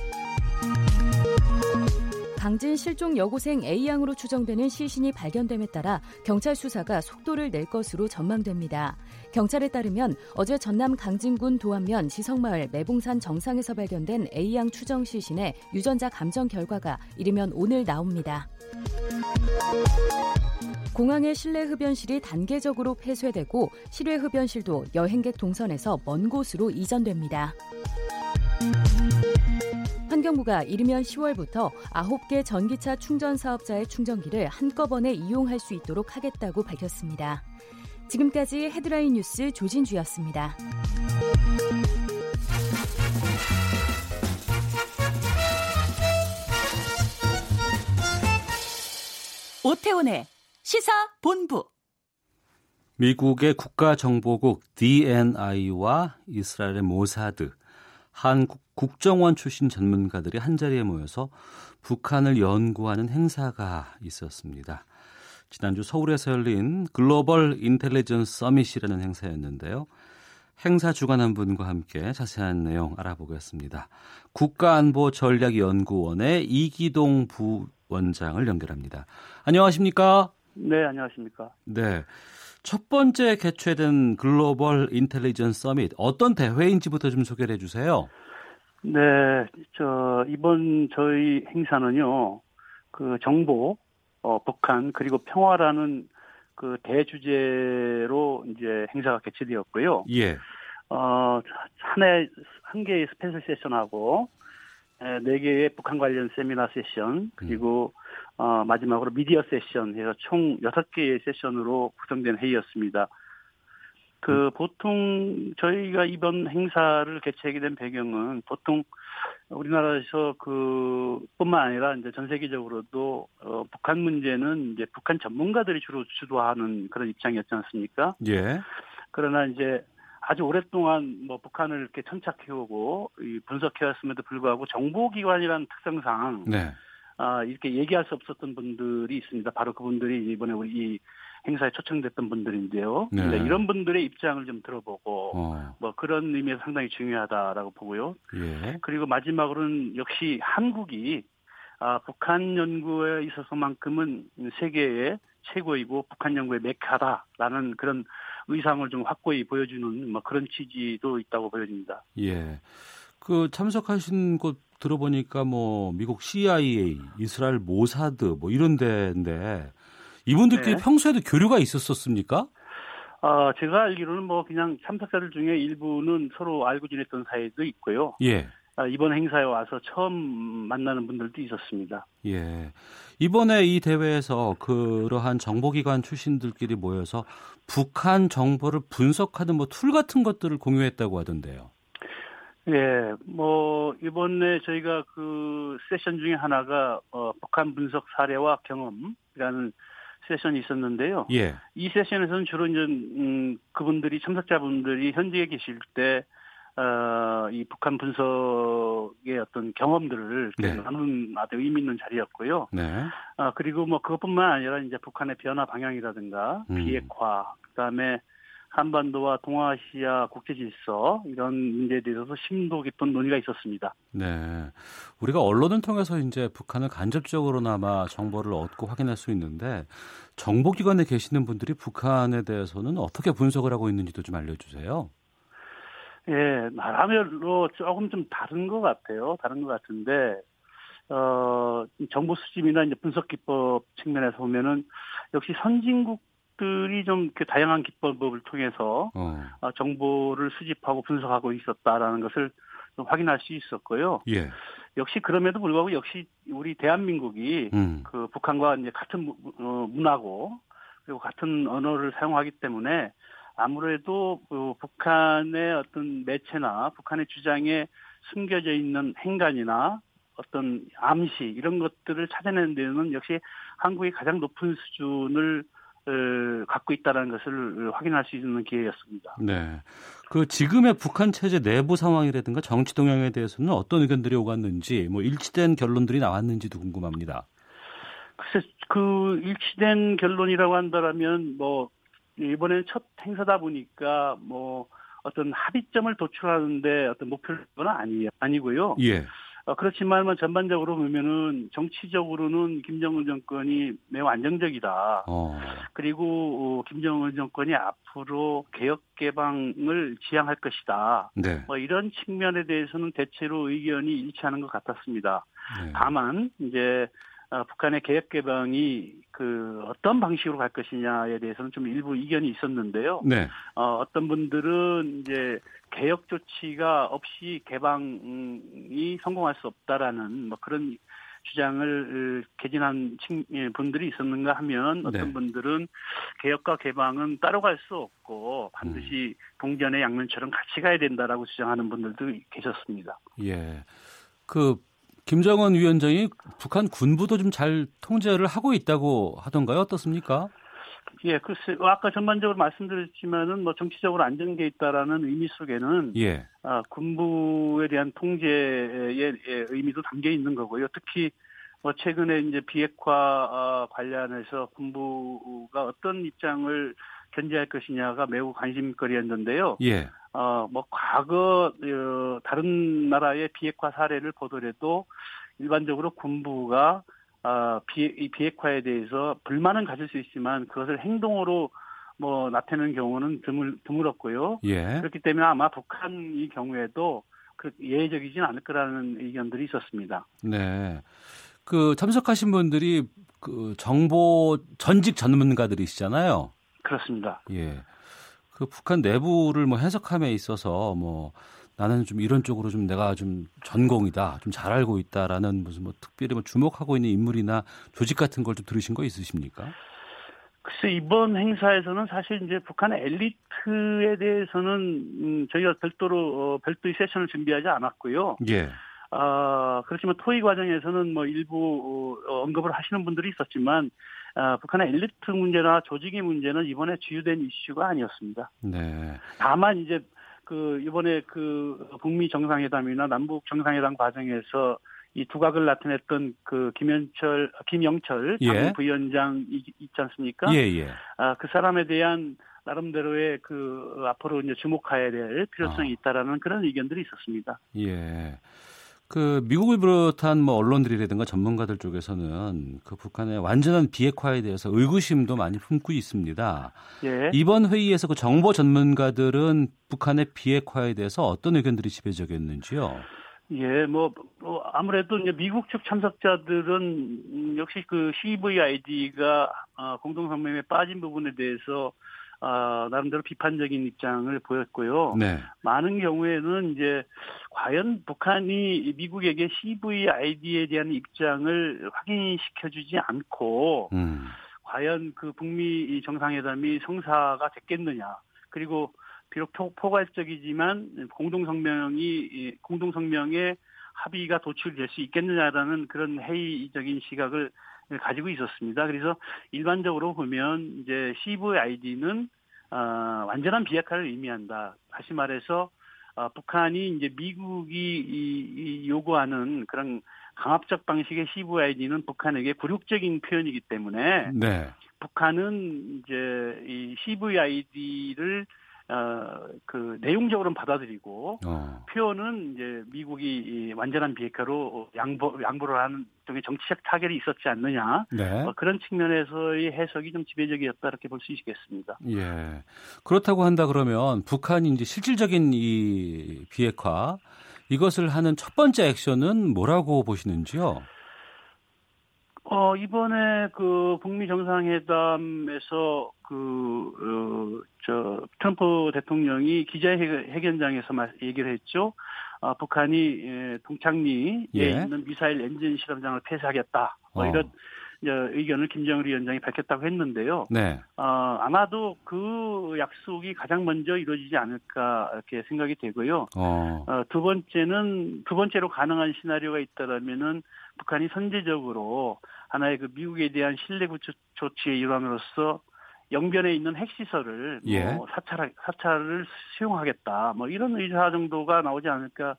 강진 실종 여고생 A양으로 추정되는 시신이 발견됨에 따라 경찰 수사가 속도를 낼 것으로 전망됩니다. 경찰에 따르면 어제 전남 강진군 도안면 지성마을 매봉산 정상에서 발견된 A양 추정 시신의 유전자 감정 결과가 이르면 오늘 나옵니다. 공항의 실내 흡연실이 단계적으로 폐쇄되고 실외 흡연실도 여행객 동선에서 먼 곳으로 이전됩니다. 환경부가 이르면 10월부터 9개 전기차 충전 사업자의 충전기를 한꺼번에 이용할 수 있도록 하겠다고 밝혔습니다. 지금까지 헤드라인 뉴스 조진주였습니다. 오태훈의 시사 본부 미국의 국가정보국 DNI와 이스라엘의 모사드, 한국 국정원 출신 전문가들이 한자리에 모여서 북한을 연구하는 행사가 있었습니다. 지난주 서울에서 열린 글로벌 인텔리전스 서밋이라는 행사였는데요. 행사 주관한 분과 함께 자세한 내용 알아보겠습니다. 국가안보전략연구원의 이기동 부원장을 연결합니다. 안녕하십니까? 네, 안녕하십니까? 네. 첫 번째 개최된 글로벌 인텔리전스 서밋 어떤 대회인지부터 좀 소개를 해 주세요. 네, 저 이번 저희 행사는요, 그 정보, 어, 북한 그리고 평화라는 그 대주제로 이제 행사가 개최되었고요. 예. 어, 한해 한 개의 special 세션하고 네 개의 북한 관련 세미나 세션 그리고 음. 어, 마지막으로 미디어 세션 해서 총 여섯 개의 세션으로 구성된 회의였습니다. 그 음. 보통 저희가 이번 행사를 개최하게 된 배경은 보통 우리나라에서 그 뿐만 아니라 이제 전 세계적으로도 어, 북한 문제는 이제 북한 전문가들이 주로 주도하는 그런 입장이었지 않습니까? 예. 그러나 이제 아주 오랫동안 뭐 북한을 이렇게 천착해오고 분석해왔음에도 불구하고 정보기관이라는 특성상 네. 아, 이렇게 얘기할 수 없었던 분들이 있습니다. 바로 그분들이 이번에 우리 이 행사에 초청됐던 분들인데요. 네. 이런 분들의 입장을 좀 들어보고 어. 뭐 그런 의미에서 상당히 중요하다라고 보고요. 예. 그리고 마지막으로는 역시 한국이 아, 북한 연구에 있어서만큼은 세계의 최고이고 북한 연구의 메카다라는 그런 의상을 좀 확고히 보여주는 뭐 그런 취지도 있다고 보여집니다. 예. 그 참석하신 곳 들어보니까 뭐 미국 CIA, 이스라엘 모사드 뭐 이런 데인데 이분들끼리 네. 평소에도 교류가 있었었습니까? 아, 제가 알기로는 뭐 그냥 참석자들 중에 일부는 서로 알고 지냈던 사이도 있고요. 예. 아, 이번 행사에 와서 처음 만나는 분들도 있었습니다. 예. 이번에 이 대회에서 그러한 정보기관 출신들끼리 모여서 북한 정보를 분석하는 뭐 툴 같은 것들을 공유했다고 하던데요. 예, 뭐 이번에 저희가 그 세션 중에 하나가 어, 북한 분석 사례와 경험이라는 세션이 있었는데요. 예. 이 세션에서는 주로 이제 음, 그분들이 참석자분들이 현지에 계실 때 어, 이 북한 분석의 어떤 경험들을 네. 나누는 아주 의미 있는 자리였고요. 네. 아, 그리고 뭐 그것뿐만 아니라 이제 북한의 변화 방향이라든가 음. 비핵화, 그 다음에 한반도와 동아시아 국제 질서 이런 문제에 대해서 심도 깊은 논의가 있었습니다. 네. 우리가 언론을 통해서 이제 북한을 간접적으로나마 정보를 얻고 확인할 수 있는데 정보기관에 계시는 분들이 북한에 대해서는 어떻게 분석을 하고 있는지도 좀 알려주세요. 예, 나라별로 조금 좀 다른 것 같아요. 다른 것 같은데, 어, 정보 수집이나 이제 분석 기법 측면에서 보면은 역시 선진국 들이 좀 그 다양한 기법을 통해서 어. 어. 정보를 수집하고 분석하고 있었다라는 것을 좀 확인할 수 있었고요. 예. 역시 그럼에도 불구하고 역시 우리 대한민국이 음. 그 북한과 이제 같은 어, 문화고 그리고 같은 언어를 사용하기 때문에 아무래도 그 북한의 어떤 매체나 북한의 주장에 숨겨져 있는 행간이나 어떤 암시 이런 것들을 찾아내는 데는 역시 한국이 가장 높은 수준을 어, 갖고 있다는 것을 확인할 수 있는 기회였습니다. 네. 그 지금의 북한 체제 내부 상황이라든가 정치 동향에 대해서는 어떤 의견들이 오갔는지 뭐 일치된 결론들이 나왔는지도 궁금합니다. 글쎄 그 일치된 결론이라고 한다면 뭐 이번에는 첫 행사다 보니까 뭐 어떤 합의점을 도출하는데 어떤 목표는 아니 아니고요. 예. 어, 그렇지만 뭐 전반적으로 보면은 정치적으로는 김정은 정권이 매우 안정적이다. 어. 그리고 어, 김정은 정권이 앞으로 개혁 개방을 지향할 것이다. 네. 뭐 이런 측면에 대해서는 대체로 의견이 일치하는 것 같았습니다. 네. 다만 이제 어, 북한의 개혁 개방이 그 어떤 방식으로 갈 것이냐에 대해서는 좀 일부 이견이 있었는데요. 네. 어, 어떤 분들은 이제 개혁 조치가 없이 개방이 성공할 수 없다라는 뭐 그런 주장을 개진한 예, 분들이 있었는가 하면 어떤 네. 분들은 개혁과 개방은 따로 갈 수 없고 반드시 음. 동전의 양면처럼 같이 가야 된다라고 주장하는 분들도 계셨습니다. 예. 그 김정은 위원장이 북한 군부도 좀 잘 통제를 하고 있다고 하던가요? 어떻습니까? 예, 글쎄, 아까 전반적으로 말씀드렸지만은 뭐 정치적으로 안정돼 있다라는 의미 속에는 예. 아, 군부에 대한 통제의 의미도 담겨 있는 거고요. 특히 뭐 최근에 이제 비핵화 아, 관련해서 군부가 어떤 입장을 견제할 것이냐가 매우 관심거리였는데요. 예. 어, 뭐, 과거, 어, 다른 나라의 비핵화 사례를 보더라도 일반적으로 군부가, 어, 비, 이 비핵화에 대해서 불만은 가질 수 있지만 그것을 행동으로 뭐 나타내는 경우는 드물, 드물었고요. 예. 그렇기 때문에 아마 북한의 경우에도 그 예외적이진 않을 거라는 의견들이 있었습니다. 네. 그 참석하신 분들이 그 정보 전직 전문가들이시잖아요. 그렇습니다. 예. 그 북한 내부를 뭐 해석함에 있어서 뭐 나는 좀 이런 쪽으로 좀 내가 좀 전공이다, 좀 잘 알고 있다라는 무슨 뭐 특별히 뭐 주목하고 있는 인물이나 조직 같은 걸 좀 들으신 거 있으십니까? 글쎄 이번 행사에서는 사실 이제 북한의 엘리트에 대해서는 음, 저희가 별도로 어, 별도의 세션을 준비하지 않았고요. 예. 아 그렇지만 토의 과정에서는 뭐 일부 어, 언급을 하시는 분들이 있었지만 아, 북한의 엘리트 문제나 조직의 문제는 이번에 주요된 이슈가 아니었습니다. 네. 다만 이제 그 이번에 그 북미 정상회담이나 남북 정상회담 과정에서 이 두각을 나타냈던 그 김현철, 김영철 예. 부위원장 있지 않습니까? 예, 예. 아, 그 사람에 대한 나름대로의 그 앞으로 이제 주목해야 될 필요성이 아. 있다라는 그런 의견들이 있었습니다. 예. 그 미국을 비롯한 뭐 언론들이라든가 전문가들 쪽에서는 그 북한의 완전한 비핵화에 대해서 의구심도 많이 품고 있습니다. 예. 이번 회의에서 그 정보 전문가들은 북한의 비핵화에 대해서 어떤 의견들이 지배적이었는지요? 예, 뭐, 뭐 아무래도 이제 미국 측 참석자들은 역시 그 CVID가 어, 공동성명에 빠진 부분에 대해서 어, 나름대로 비판적인 입장을 보였고요. 네. 많은 경우에는 이제 과연 북한이 미국에게 CVID에 대한 입장을 확인시켜주지 않고 음. 과연 그 북미 정상회담이 성사가 됐겠느냐. 그리고 비록 포괄적이지만 공동성명이 공동성명에 합의가 도출될 수 있겠느냐라는 그런 회의적인 시각을 가지고 있었습니다. 그래서 일반적으로 보면 이제 CVID는 어, 완전한 비핵화를 의미한다. 다시 말해서 어, 북한이 이제 미국이 이, 이 요구하는 그런 강압적 방식의 CVID는 북한에게 굴욕적인 표현이기 때문에 네. 북한은 이제 이 CVID를 어, 그, 내용적으로는 받아들이고, 어. 표현은 이제 미국이 완전한 비핵화로 양보, 양보를 하는 쪽에 정치적 타결이 있었지 않느냐. 네. 어, 그런 측면에서의 해석이 좀 지배적이었다 이렇게 볼 수 있겠습니다. 예. 그렇다고 한다 그러면 북한이 이제 실질적인 이 비핵화, 이것을 하는 첫 번째 액션은 뭐라고 보시는지요? 어, 이번에 그 북미 정상회담에서 그, 어, 저, 트럼프 대통령이 기자회견장에서 얘기를 했죠. 어, 북한이 예, 동창리에 예. 있는 미사일 엔진 실험장을 폐쇄하겠다. 뭐 어. 이런 의견을 김정일 위원장이 밝혔다고 했는데요. 네. 어, 아마도 그 약속이 가장 먼저 이루어지지 않을까 이렇게 생각이 되고요. 어. 어, 두 번째는 두 번째로 가능한 시나리오가 있다라면은 북한이 선제적으로 하나의 그 미국에 대한 신뢰 구축 조치의 일환으로서 영변에 있는 핵시설을 예. 뭐 사찰 사찰을 수용하겠다 뭐 이런 의사 정도가 나오지 않을까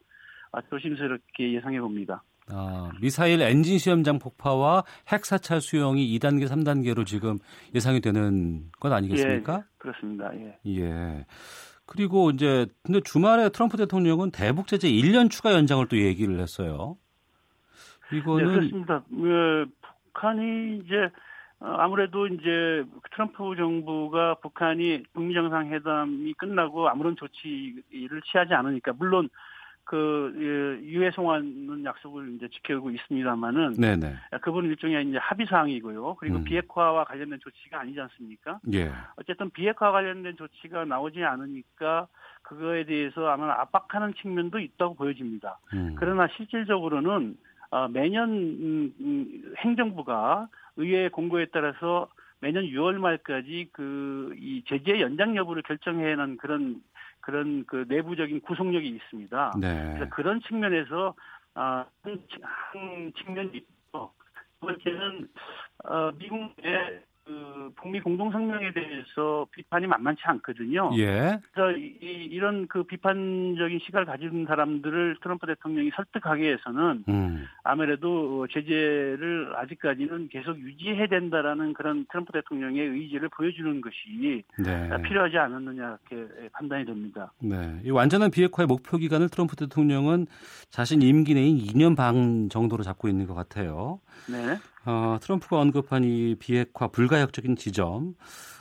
아, 조심스럽게 예상해 봅니다. 아, 미사일 엔진 시험장 폭파와 핵 사찰 수용이 2단계, 3단계로 지금 예상이 되는 것 아니겠습니까? 예, 그렇습니다. 예. 예. 그리고 이제 근데 주말에 트럼프 대통령은 대북 제재 1년 추가 연장을 또 얘기를 했어요. 이거는 네, 그렇습니다. 그 북한이 이제 어, 아무래도 이제 트럼프 정부가 북한이 북미 정상회담이 끝나고 아무런 조치를 취하지 않으니까 물론 그 예, 유해 송환은 약속을 이제 지켜오고 있습니다만은 네네. 그분은 일종의 이제 합의 사항이고요. 그리고 음. 비핵화와 관련된 조치가 아니지 않습니까? 예. 어쨌든 비핵화 관련된 조치가 나오지 않으니까 그거에 대해서 아마 압박하는 측면도 있다고 보여집니다. 음. 그러나 실질적으로는 어, 매년 음, 음, 행정부가 의회 공고에 따라서 매년 6월 말까지 그 이 제재 연장 여부를 결정해는 그런 그런 그 내부적인 구속력이 있습니다. 네. 그래서 그런 측면에서 아, 한, 측- 한 측면이 있고 두 번째는 어, 미국의 그 북미 공동성명에 대해서 비판이 만만치 않거든요. 예. 그래서 이, 이- 이런 그 비판적인 시각을 가진 사람들을 트럼프 대통령이 설득하기 위해서는 음. 아무래도 제재를 아직까지는 계속 유지해야 된다라는 그런 트럼프 대통령의 의지를 보여주는 것이 네. 필요하지 않았느냐 이렇게 판단이 됩니다. 네. 이 완전한 비핵화의 목표 기간을 트럼프 대통령은 자신 임기 내인 2년 반 정도로 잡고 있는 것 같아요. 네. 어, 트럼프가 언급한 이 비핵화 불가역적인 지점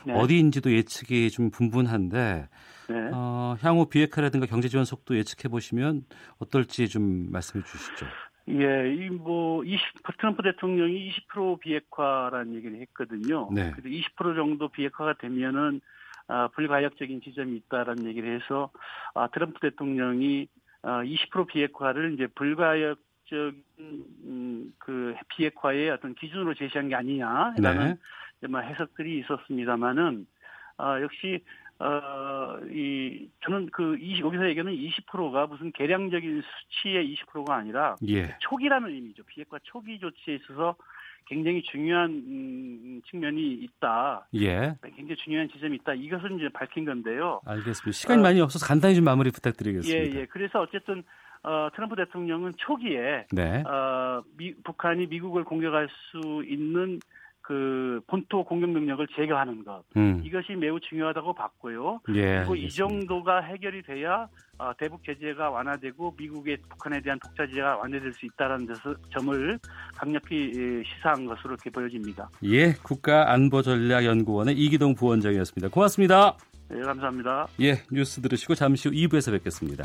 네. 어디인지도 예측이 좀 분분한데 네. 어, 향후 비핵화라든가 경제 지원 속도 예측해 보시면 어떨지 좀 말씀해 주시죠. 예, 이뭐 20, 트럼프 대통령이 20% 비핵화라는 얘기를 했거든요. 네. 그래서 20% 정도 비핵화가 되면은 아, 불가역적인 지점이 있다라는 얘기를 해서 아, 트럼프 대통령이 아, 20% 비핵화를 이제 불가역 적인 음, 그 비핵화의 어떤 기준으로 제시한 게 아니냐라는 네. 뭐 해석들이 있었습니다만은 아, 역시 어, 이, 저는 그, 20, 여기서 얘기하는 20%가 무슨 계량적인 수치의 20%가 아니라 예. 초기라는 의미죠. 비핵화 초기 조치에 있어서 굉장히 중요한 음, 측면이 있다. 예. 굉장히 중요한 지점이 있다. 이것을 이제 밝힌 건데요. 알겠습니다. 시간이 많이 없어서 간단히 좀 마무리 예, 부탁드리겠습니다. 예. 그래서 어쨌든 어, 트럼프 대통령은 초기에 네. 어, 미, 북한이 미국을 공격할 수 있는 그 본토 공격 능력을 제거하는 것 음. 이것이 매우 중요하다고 봤고요. 예. 그리고 이 알겠습니다. 정도가 해결이 돼야 어, 대북 제재가 완화되고 미국의 북한에 대한 독자 제재가 완화될 수 있다는 점을 강력히 예, 시사한 것으로 이렇게 보여집니다. 예, 국가안보전략연구원의 이기동 부원장이었습니다. 고맙습니다. 네, 감사합니다. 예, 뉴스 들으시고 잠시 후 2부에서 뵙겠습니다.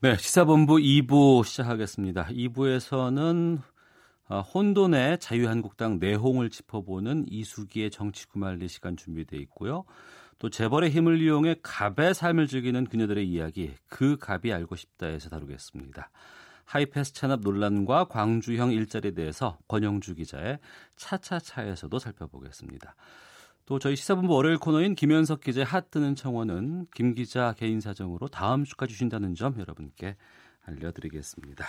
네, 시사본부 2부 시작하겠습니다. 2부에서는 어, 혼돈의 자유한국당 내홍을 짚어보는 이수기의 정치구말리 시간 준비되어 있고요. 또 재벌의 힘을 이용해 갑의 삶을 즐기는 그녀들의 이야기, 그 갑이 알고 싶다에서 다루겠습니다. 하이패스 찬압 논란과 광주형 일자리에 대해서 권영주 기자의 차차차에서도 살펴보겠습니다. 또 저희 시사본부 월요일 코너인 김현석 기자의 핫 뜨는 청원은 김 기자 개인 사정으로 다음 주까지 주신다는 점 여러분께 알려드리겠습니다.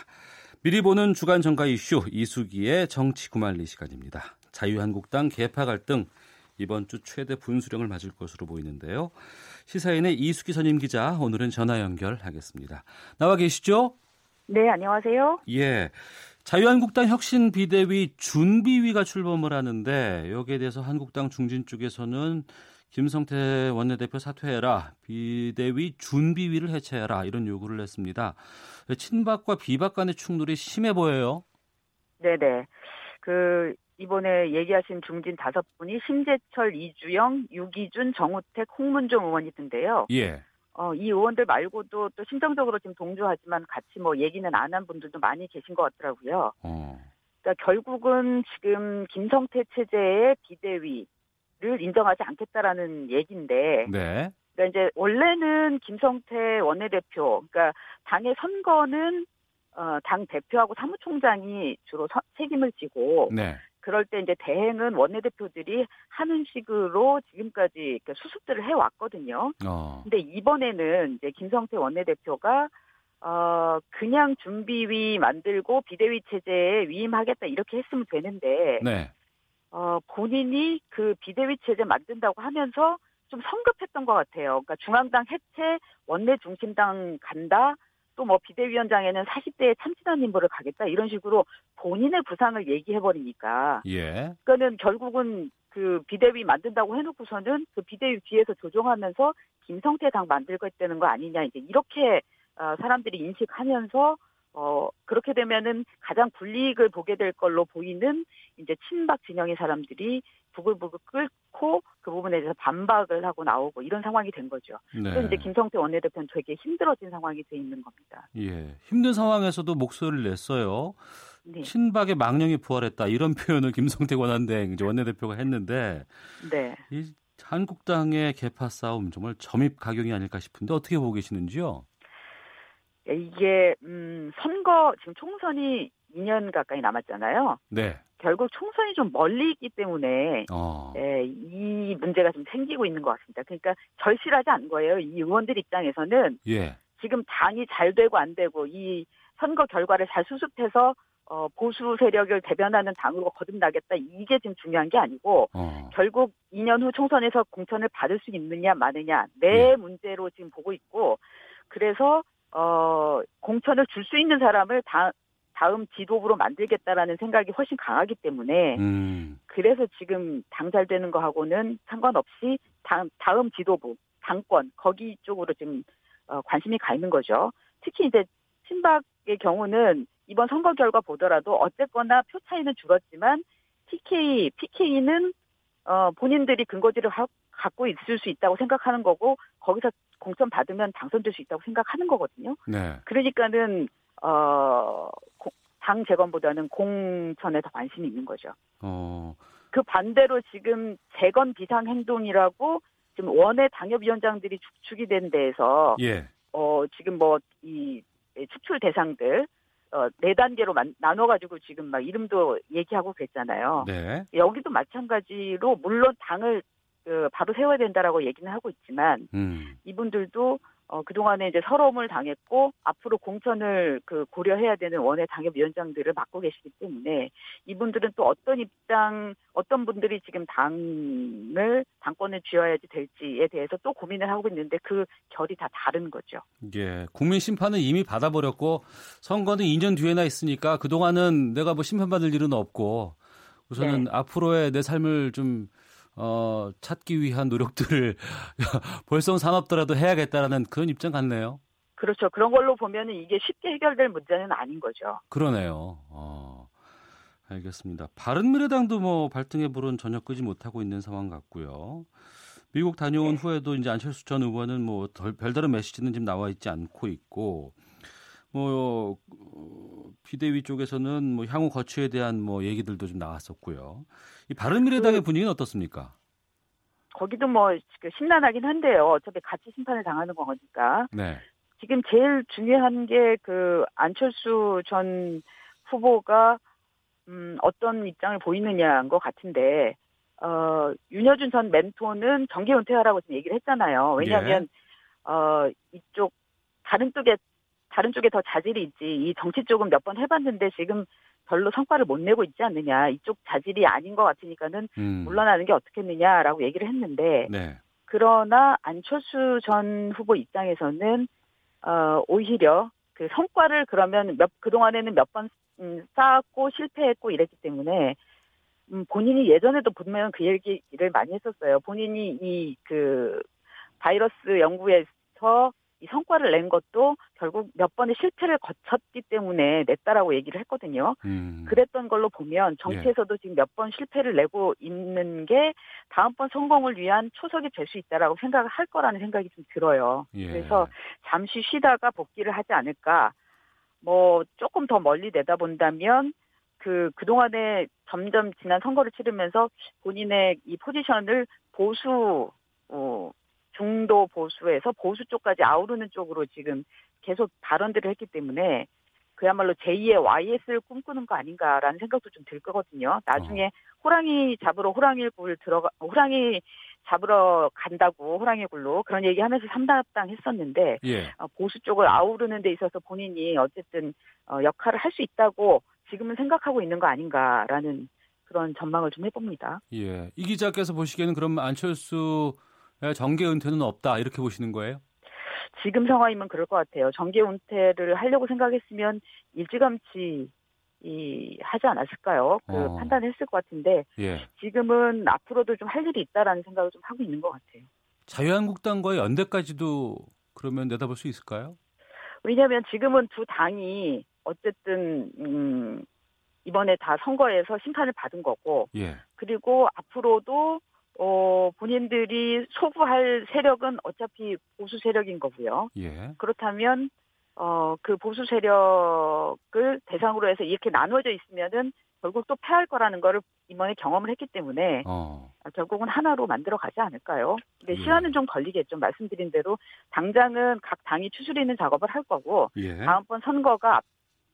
미리 보는 주간 정가 이슈 이수기의 정치 구말리 시간입니다. 자유한국당 개파 갈등 이번 주 최대 분수령을 맞을 것으로 보이는데요. 시사인의 이수기 선임 기자 오늘은 전화 연결하겠습니다. 나와 계시죠? 네, 안녕하세요. 예. 자유한국당 혁신 비대위 준비위가 출범을 하는데 여기에 대해서 한국당 중진 쪽에서는 김성태 원내대표 사퇴해라, 비대위 준비위를 해체해라 이런 요구를 했습니다. 친박과 비박 간의 충돌이 심해 보여요. 네네. 그 이번에 얘기하신 중진 다섯 분이 심재철, 이주영, 유기준, 정우택, 홍문종 의원이 던데요. 예. 어, 이 의원들 말고도 또 심정적으로 지금 동조하지만 같이 뭐 얘기는 안 한 분들도 많이 계신 것 같더라고요. 어. 그러니까 결국은 지금 김성태 체제의 비대위를 인정하지 않겠다라는 얘기인데. 네. 그러니까 이제 원래는 김성태 원내대표, 그러니까 당의 선거는 어, 당 대표하고 사무총장이 주로 서, 책임을 지고 네. 그럴 때 이제 대행은 원내대표들이 하는 식으로 지금까지 수습들을 해왔거든요. 어. 근데 이번에는 이제 김성태 원내대표가 어 그냥 준비위 만들고 비대위 체제에 위임하겠다 이렇게 했으면 되는데 네. 어 본인이 그 비대위 체제 만든다고 하면서 좀 성급했던 것 같아요. 그러니까 중앙당 해체, 원내 중심당 간다. 또 뭐 비대위원장에는 40대의 참신한 인물을 가겠다 이런 식으로 본인의 부상을 얘기해 버리니까. 예. 그러니까는 결국은 그 비대위 만든다고 해놓고서는 그 비대위 뒤에서 조종하면서 김성태 당 만들겠다는 거 아니냐 이제 이렇게 어, 사람들이 인식하면서 어 그렇게 되면은 가장 불이익을 보게 될 걸로 보이는 이제 친박 진영의 사람들이 부글부글 끓고 그 부분에 대해서 반박을 하고 나오고 이런 상황이 된 거죠. 네. 그래서 이제 김성태 원내대표는 되게 힘들어진 상황이 돼 있는 겁니다. 예. 힘든 상황에서도 목소리를 냈어요. 네. 친박의 망령이 부활했다 이런 표현을 김성태 권한대행 이제 원내대표가 했는데 네. 이 한국당의 개파 싸움 정말 점입 가격이 아닐까 싶은데 어떻게 보고 계시는지요? 이게 음 선거 지금 총선이 2년 가까이 남았잖아요. 네. 결국 총선이 좀 멀리 있기 때문에 어. 예, 이 문제가 좀 생기고 있는 것 같습니다. 그러니까 절실하지 않은 거예요. 이 의원들 입장에서는 예. 지금 당이 잘 되고 안 되고 이 선거 결과를 잘 수습해서 어, 보수 세력을 대변하는 당으로 거듭나겠다 이게 지금 중요한 게 아니고 어. 결국 2년 후 총선에서 공천을 받을 수 있느냐 마느냐 내 문제로 지금 보고 있고 그래서 어, 공천을 줄 수 있는 사람을 다, 다음 지도부로 만들겠다라는 생각이 훨씬 강하기 때문에 음. 그래서 지금 당잘 되는 거하고는 상관없이 다음, 다음 지도부 당권 거기 쪽으로 지금 어, 관심이 가 있는 거죠. 특히 이제 친박의 경우는 이번 선거 결과 보더라도 어쨌거나 표 차이는 줄었지만 TK, PK는 어, 본인들이 근거지를 하, 갖고 있을 수 있다고 생각하는 거고 거기서 공천 받으면 당선될 수 있다고 생각하는 거거든요. 네. 그러니까는 어, 고, 당 재건보다는 공천에 더 관심이 있는 거죠. 어. 그 반대로 지금 재건 비상 행동이라고 지금 원외 당협위원장들이 축축이 된 데에서 예. 어 지금 뭐이 추출 대상들 어, 네 단계로 만, 나눠가지고 지금 막 이름도 얘기하고 그랬잖아요. 네. 여기도 마찬가지로 물론 당을 그 바로 세워야 된다라고 얘기는 하고 있지만 음. 이분들도 어, 그동안에 이제 서러움을 당했고 앞으로 공천을 그 고려해야 되는 원외 당협위원장들을 맡고 계시기 때문에 이분들은 또 어떤 입장, 어떤 분들이 지금 당을 당권을 쥐어야지 될지에 대해서 또 고민을 하고 있는데 그 결이 다 다른 거죠. 예. 국민 심판은 이미 받아버렸고 선거는 2년 뒤에나 있으니까 그 동안은 내가 뭐 심판받을 일은 없고 우선은 네. 앞으로의 내 삶을 좀 어, 찾기 위한 노력들을 (laughs) 벌써 산업더라도 해야겠다라는 그런 입장 같네요. 그렇죠. 그런 걸로 보면은 이게 쉽게 해결될 문제는 아닌 거죠. 그러네요. 어, 알겠습니다. 바른미래당도 뭐 발등에 불은 전혀 끄지 못하고 있는 상황 같고요. 미국 다녀온 네. 후에도 이제 안철수 전 의원은 뭐 덜, 별다른 메시지는 지금 나와 있지 않고 있고 뭐 어, 비대위 쪽에서는 뭐 향후 거취에 대한 뭐 얘기들도 좀 나왔었고요. 이 바른미래당의 그, 분위기는 어떻습니까? 거기도 뭐 심란하긴 한데요. 어차피 같이 심판을 당하는 거니까. 네. 지금 제일 중요한 게 그 안철수 전 후보가 음, 어떤 입장을 보이느냐인 것 같은데 어, 윤여준 전 멘토는 정계 은퇴하라고 지금 얘기를 했잖아요. 왜냐하면 예. 어, 이쪽 다른 쪽에 다른 쪽에 더 자질이 있지 이 정치 쪽은 몇 번 해봤는데 지금 별로 성과를 못 내고 있지 않느냐 이쪽 자질이 아닌 것 같으니까는 음. 물러나는 게 어떻겠느냐라고 얘기를 했는데 네. 그러나 안철수 전 후보 입장에서는 어, 오히려 그 성과를 그러면 몇 그동안에는 몇 번 음, 쌓았고 실패했고 이랬기 때문에 음, 본인이 예전에도 분명 그 얘기를 많이 했었어요. 본인이 이 그 바이러스 연구에서 이 성과를 낸 것도 결국 몇 번의 실패를 거쳤기 때문에 냈다라고 얘기를 했거든요. 음. 그랬던 걸로 보면 정치에서도 예. 지금 몇 번 실패를 내고 있는 게 다음번 성공을 위한 초석이 될 수 있다라고 생각을 할 거라는 생각이 좀 들어요. 예. 그래서 잠시 쉬다가 복귀를 하지 않을까. 뭐 조금 더 멀리 내다본다면 그 그동안에 점점 지난 선거를 치르면서 본인의 이 포지션을 보수 어 중도 보수에서 보수 쪽까지 아우르는 쪽으로 지금 계속 발언들을 했기 때문에 그야말로 제2의 YS를 꿈꾸는 거 아닌가라는 생각도 좀 들 거거든요. 나중에 어. 호랑이 잡으러 호랑이 굴 들어가 호랑이 잡으러 간다고 호랑이 굴로 그런 얘기하면서 삼당합당 했었는데 예. 어, 보수 쪽을 아우르는 데 있어서 본인이 어쨌든 어, 역할을 할 수 있다고 지금은 생각하고 있는 거 아닌가라는 그런 전망을 좀 해봅니다. 예, 이 기자께서 보시기에는 그럼 안철수 정계 은퇴는 없다 이렇게 보시는 거예요? 지금 상황이면 그럴 것 같아요. 정계 은퇴를 하려고 생각했으면 일찌감치 이 하지 않았을까요? 그 어. 판단했을 것 같은데 예. 지금은 앞으로도 좀 할 일이 있다라는 생각을 좀 하고 있는 것 같아요. 자유한국당과의 연대까지도 그러면 내다볼 수 있을까요? 왜냐하면 지금은 두 당이 어쨌든 음, 이번에 다 선거에서 심판을 받은 거고 예. 그리고 앞으로도 어, 본인들이 소구할 세력은 어차피 보수 세력인 거고요. 예. 그렇다면 어, 그 보수 세력을 대상으로 해서 이렇게 나눠져 있으면은 결국 또 패할 거라는 거를 이번에 경험을 했기 때문에 어. 결국은 하나로 만들어 가지 않을까요? 근데 예. 시간은 좀 걸리겠죠. 말씀드린 대로 당장은 각 당이 추스리는 작업을 할 거고 예. 다음번 선거가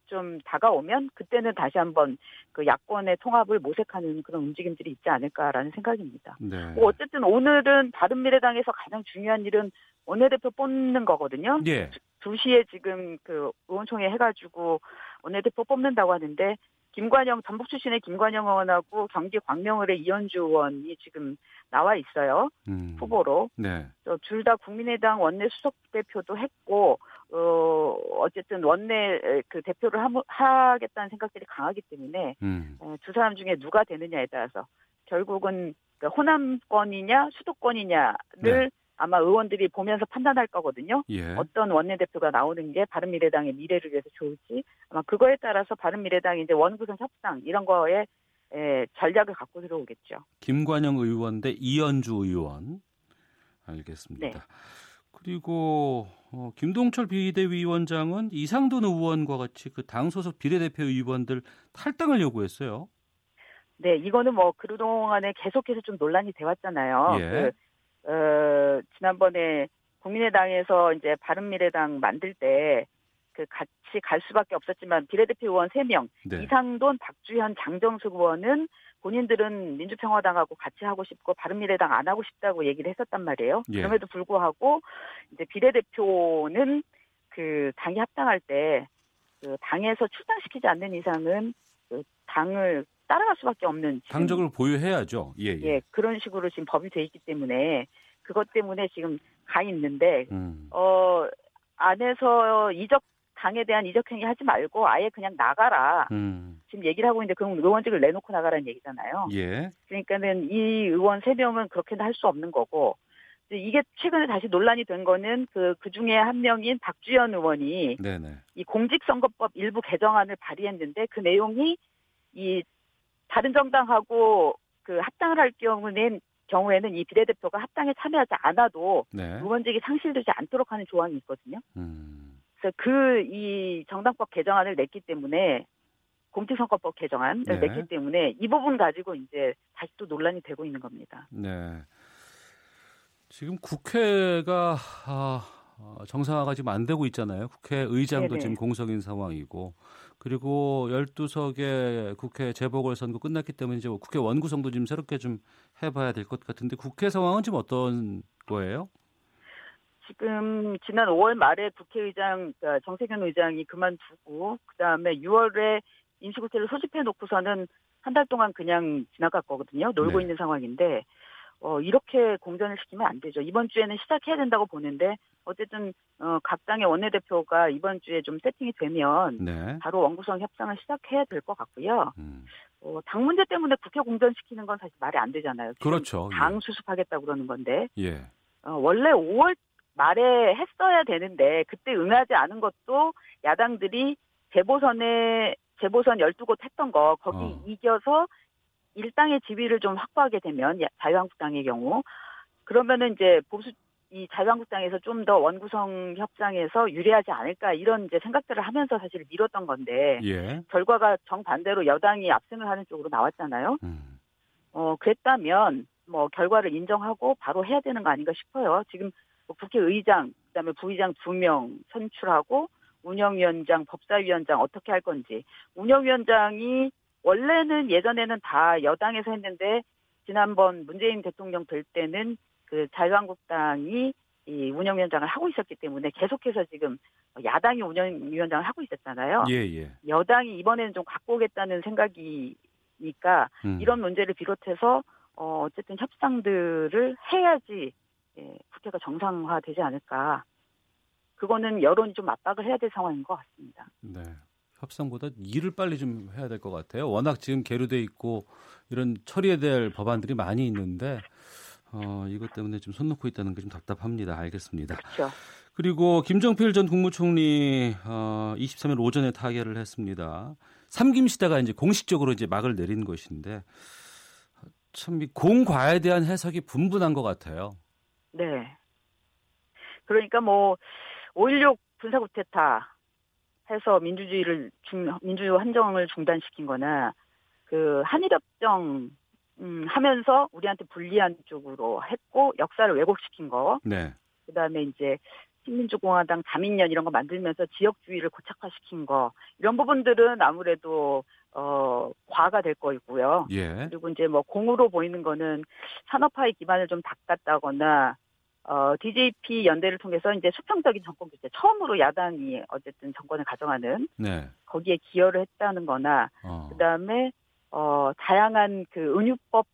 좀 다가오면 그때는 다시 한번 그 야권의 통합을 모색하는 그런 움직임들이 있지 않을까라는 생각입니다. 네. 뭐 어쨌든 오늘은 바른미래당에서 가장 중요한 일은 원내대표 뽑는 거거든요. 예. 2시에 지금 그 의원총회 해가지고 원내대표 뽑는다고 하는데 김관영 전북 출신의 김관영 의원하고 경기 광명을의 이현주 의원이 지금 나와 있어요 음. 후보로. 네. 둘 다 국민의당 원내 수석 대표도 했고 어 어쨌든 원내 그 대표를 하, 하겠다는 생각들이 강하기 때문에 음. 어, 두 사람 중에 누가 되느냐에 따라서 결국은 그 호남권이냐 수도권이냐를 네. 아마 의원들이 보면서 판단할 거거든요. 예. 어떤 원내대표가 나오는 게 바른미래당의 미래를 위해서 좋을지 아마 그거에 따라서 바른미래당이 이제 원구성 협상 이런 거에 에, 전략을 갖고 들어오겠죠. 김관영 의원 대 이현주 의원 알겠습니다. 네. 그리고 어, 김동철 비대위원장은 이상돈 의원과 같이 그 당 소속 비례대표 의원들 탈당을 요구했어요. 네, 이거는 뭐 그동안에 계속해서 좀 논란이 돼 왔잖아요. 예. 그 어, 지난번에 국민의당에서 이제 바른미래당 만들 때 그 같이 갈 수밖에 없었지만 비례대표 의원 3명, 네. 이상돈, 박주현, 장정숙 의원은 본인들은 민주평화당하고 같이 하고 싶고 바른미래당 안 하고 싶다고 얘기를 했었단 말이에요. 예. 그럼에도 불구하고 이제 비례대표는 그 당이 합당할 때 그 당에서 출당시키지 않는 이상은 그 당을 따라갈 수밖에 없는 당적을 보유해야죠. 예, 예. 예, 그런 식으로 지금 법이 돼 있기 때문에 그것 때문에 지금 가 있는데 음. 어 안에서 이적 당에 대한 이적행위 하지 말고 아예 그냥 나가라. 음. 지금 얘기를 하고 있는데 그럼 의원직을 내놓고 나가라는 얘기잖아요. 예. 그러니까는 이 의원 세 명은 그렇게는 할 수 없는 거고 이게 최근에 다시 논란이 된 거는 그, 그 중에 한 명인 박주현 의원이 네네. 이 공직선거법 일부 개정안을 발의했는데 그 내용이 이 다른 정당하고 그 합당을 할 경우는 경우에는 이 비례대표가 합당에 참여하지 않아도 네. 의원직이 상실되지 않도록 하는 조항이 있거든요. 음. 그래서 그이 정당법 개정안을 냈기 때문에 공직선거법 개정안을 네. 냈기 때문에 이 부분 가지고 이제 다시 또 논란이 되고 있는 겁니다. 네. 지금 국회가 아, 정상화가 지금 안 되고 있잖아요. 국회의장도 네네. 지금 공석인 상황이고 그리고 12석의 국회 재보궐선거 끝났기 때문에 이제 뭐 국회 원구성도 지금 새롭게 좀 해봐야 될 것 같은데 국회 상황은 지금 어떤 거예요? 지금 지난 5월 말에 국회의장 그러니까 정세균 의장이 그만두고 그 다음에 6월에 임시국회를 소집해 놓고서는 한 달 동안 그냥 지나갔거든요. 놀고 네. 있는 상황인데 어, 이렇게 공전을 시키면 안 되죠. 이번 주에는 시작해야 된다고 보는데 어쨌든 어, 각 당의 원내대표가 이번 주에 좀 세팅이 되면 네. 바로 원구성 협상을 시작해야 될 것 같고요. 음. 어, 당 문제 때문에 국회 공전시키는 건 사실 말이 안 되잖아요. 그렇죠. 당 예. 수습하겠다 고 그러는 건데 예. 어, 원래 5월 말에 했어야 되는데 그때 응하지 않은 것도 야당들이 재보선에 재보선 12곳 했던 거 거기 어. 이겨서 일당의 지위를 좀 확보하게 되면 자유한국당의 경우 그러면은 이제 보수 이 자유한국당에서 좀 더 원구성 협상에서 유리하지 않을까 이런 이제 생각들을 하면서 사실 미뤘던 건데 예. 결과가 정반대로 여당이 압승을 하는 쪽으로 나왔잖아요. 음. 어 그랬다면 뭐 결과를 인정하고 바로 해야 되는 거 아닌가 싶어요. 지금 뭐 국회의장 그다음에 부의장 두 명 선출하고 운영위원장, 법사위원장 어떻게 할 건지 운영위원장이 원래는 예전에는 다 여당에서 했는데 지난번 문재인 대통령 될 때는 그 자유한국당이 이 운영위원장을 하고 있었기 때문에 계속해서 지금 야당이 운영위원장을 하고 있었잖아요. 예, 예. 여당이 이번에는 좀 갖고 오겠다는 생각이니까 음. 이런 문제를 비롯해서 어, 어쨌든 협상들을 해야지 예, 국회가 정상화되지 않을까. 그거는 여론이 좀 압박을 해야 될 상황인 것 같습니다. 네. 협상보다 일을 빨리 좀 해야 될 것 같아요. 워낙 지금 계류돼 있고 이런 처리해야 될 법안들이 많이 있는데 어, 이것 때문에 좀 손 놓고 있다는 게 좀 답답합니다. 알겠습니다. 그렇죠. 그리고 김정필 전 국무총리 어, 23일 오전에 타결을 했습니다. 삼김 시대가 이제 공식적으로 이제 막을 내린 것인데 참 공과에 대한 해석이 분분한 것 같아요. 네. 그러니까 뭐 5.16 군사 구테타 해서 민주주의를 중, 민주주의 한정을 중단시킨 거나 그 한일협정 음, 하면서 우리한테 불리한 쪽으로 했고 역사를 왜곡시킨 거. 네. 그 다음에 이제 신민주공화당 자민련 이런 거 만들면서 지역주의를 고착화시킨 거 이런 부분들은 아무래도 어 과가 될 거이고요. 예. 그리고 이제 뭐 공으로 보이는 거는 산업화의 기반을 좀 닦았다거나 어, DJP 연대를 통해서 이제 수평적인 정권 교체 처음으로 야당이 어쨌든 정권을 가져가는 네. 거기에 기여를 했다는 거나 어. 그다음에 어, 다양한 그 은유법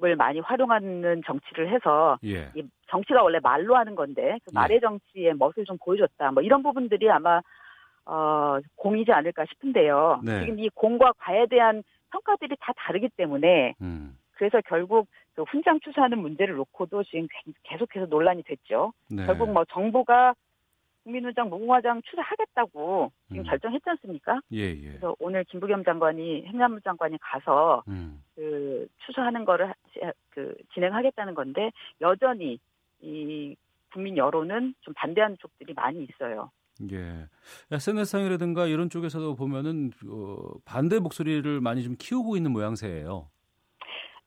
을 많이 활용하는 정치를 해서 예. 이 정치가 원래 말로 하는 건데 그 말의 예. 정치의 멋을 좀 보여줬다. 뭐 이런 부분들이 아마 어, 공이지 않을까 싶은데요. 네. 지금 이 공과 과에 대한 평가들이 다 다르기 때문에 음. 그래서 결국 그 훈장 추수하는 문제를 놓고도 지금 계속해서 논란이 됐죠. 네. 결국 뭐 정부가 국민훈장 무궁화장 추수하겠다고 지금 음. 결정했지 않습니까? 예, 예. 그래서 오늘 김부겸 장관이 행안부 장관이 가서 음. 그 추수하는 거를 그 진행하겠다는 건데 여전히 이 국민 여론은 좀 반대하는 쪽들이 많이 있어요. 예. SNS상이라든가 이런 쪽에서도 보면은 어, 반대 목소리를 많이 좀 키우고 있는 모양새예요.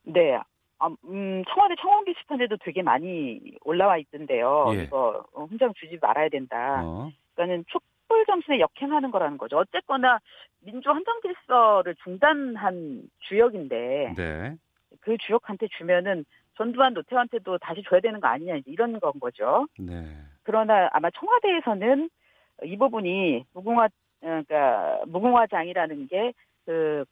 네. 아, 음, 청와대 청원 게시판에도 되게 많이 올라와 있던데요. 예. 이거 훈장 주지 말아야 된다. 어. 그러니까는 촛불 정신에 역행하는 거라는 거죠. 어쨌거나 민주 헌정 질서를 중단한 주역인데 네. 그 주역한테 주면은 전두환 노태우한테도 다시 줘야 되는 거 아니냐 이런 건 거죠. 네. 그러나 아마 청와대에서는 이 부분이 무궁화 그러니까 무궁화장이라는 게 그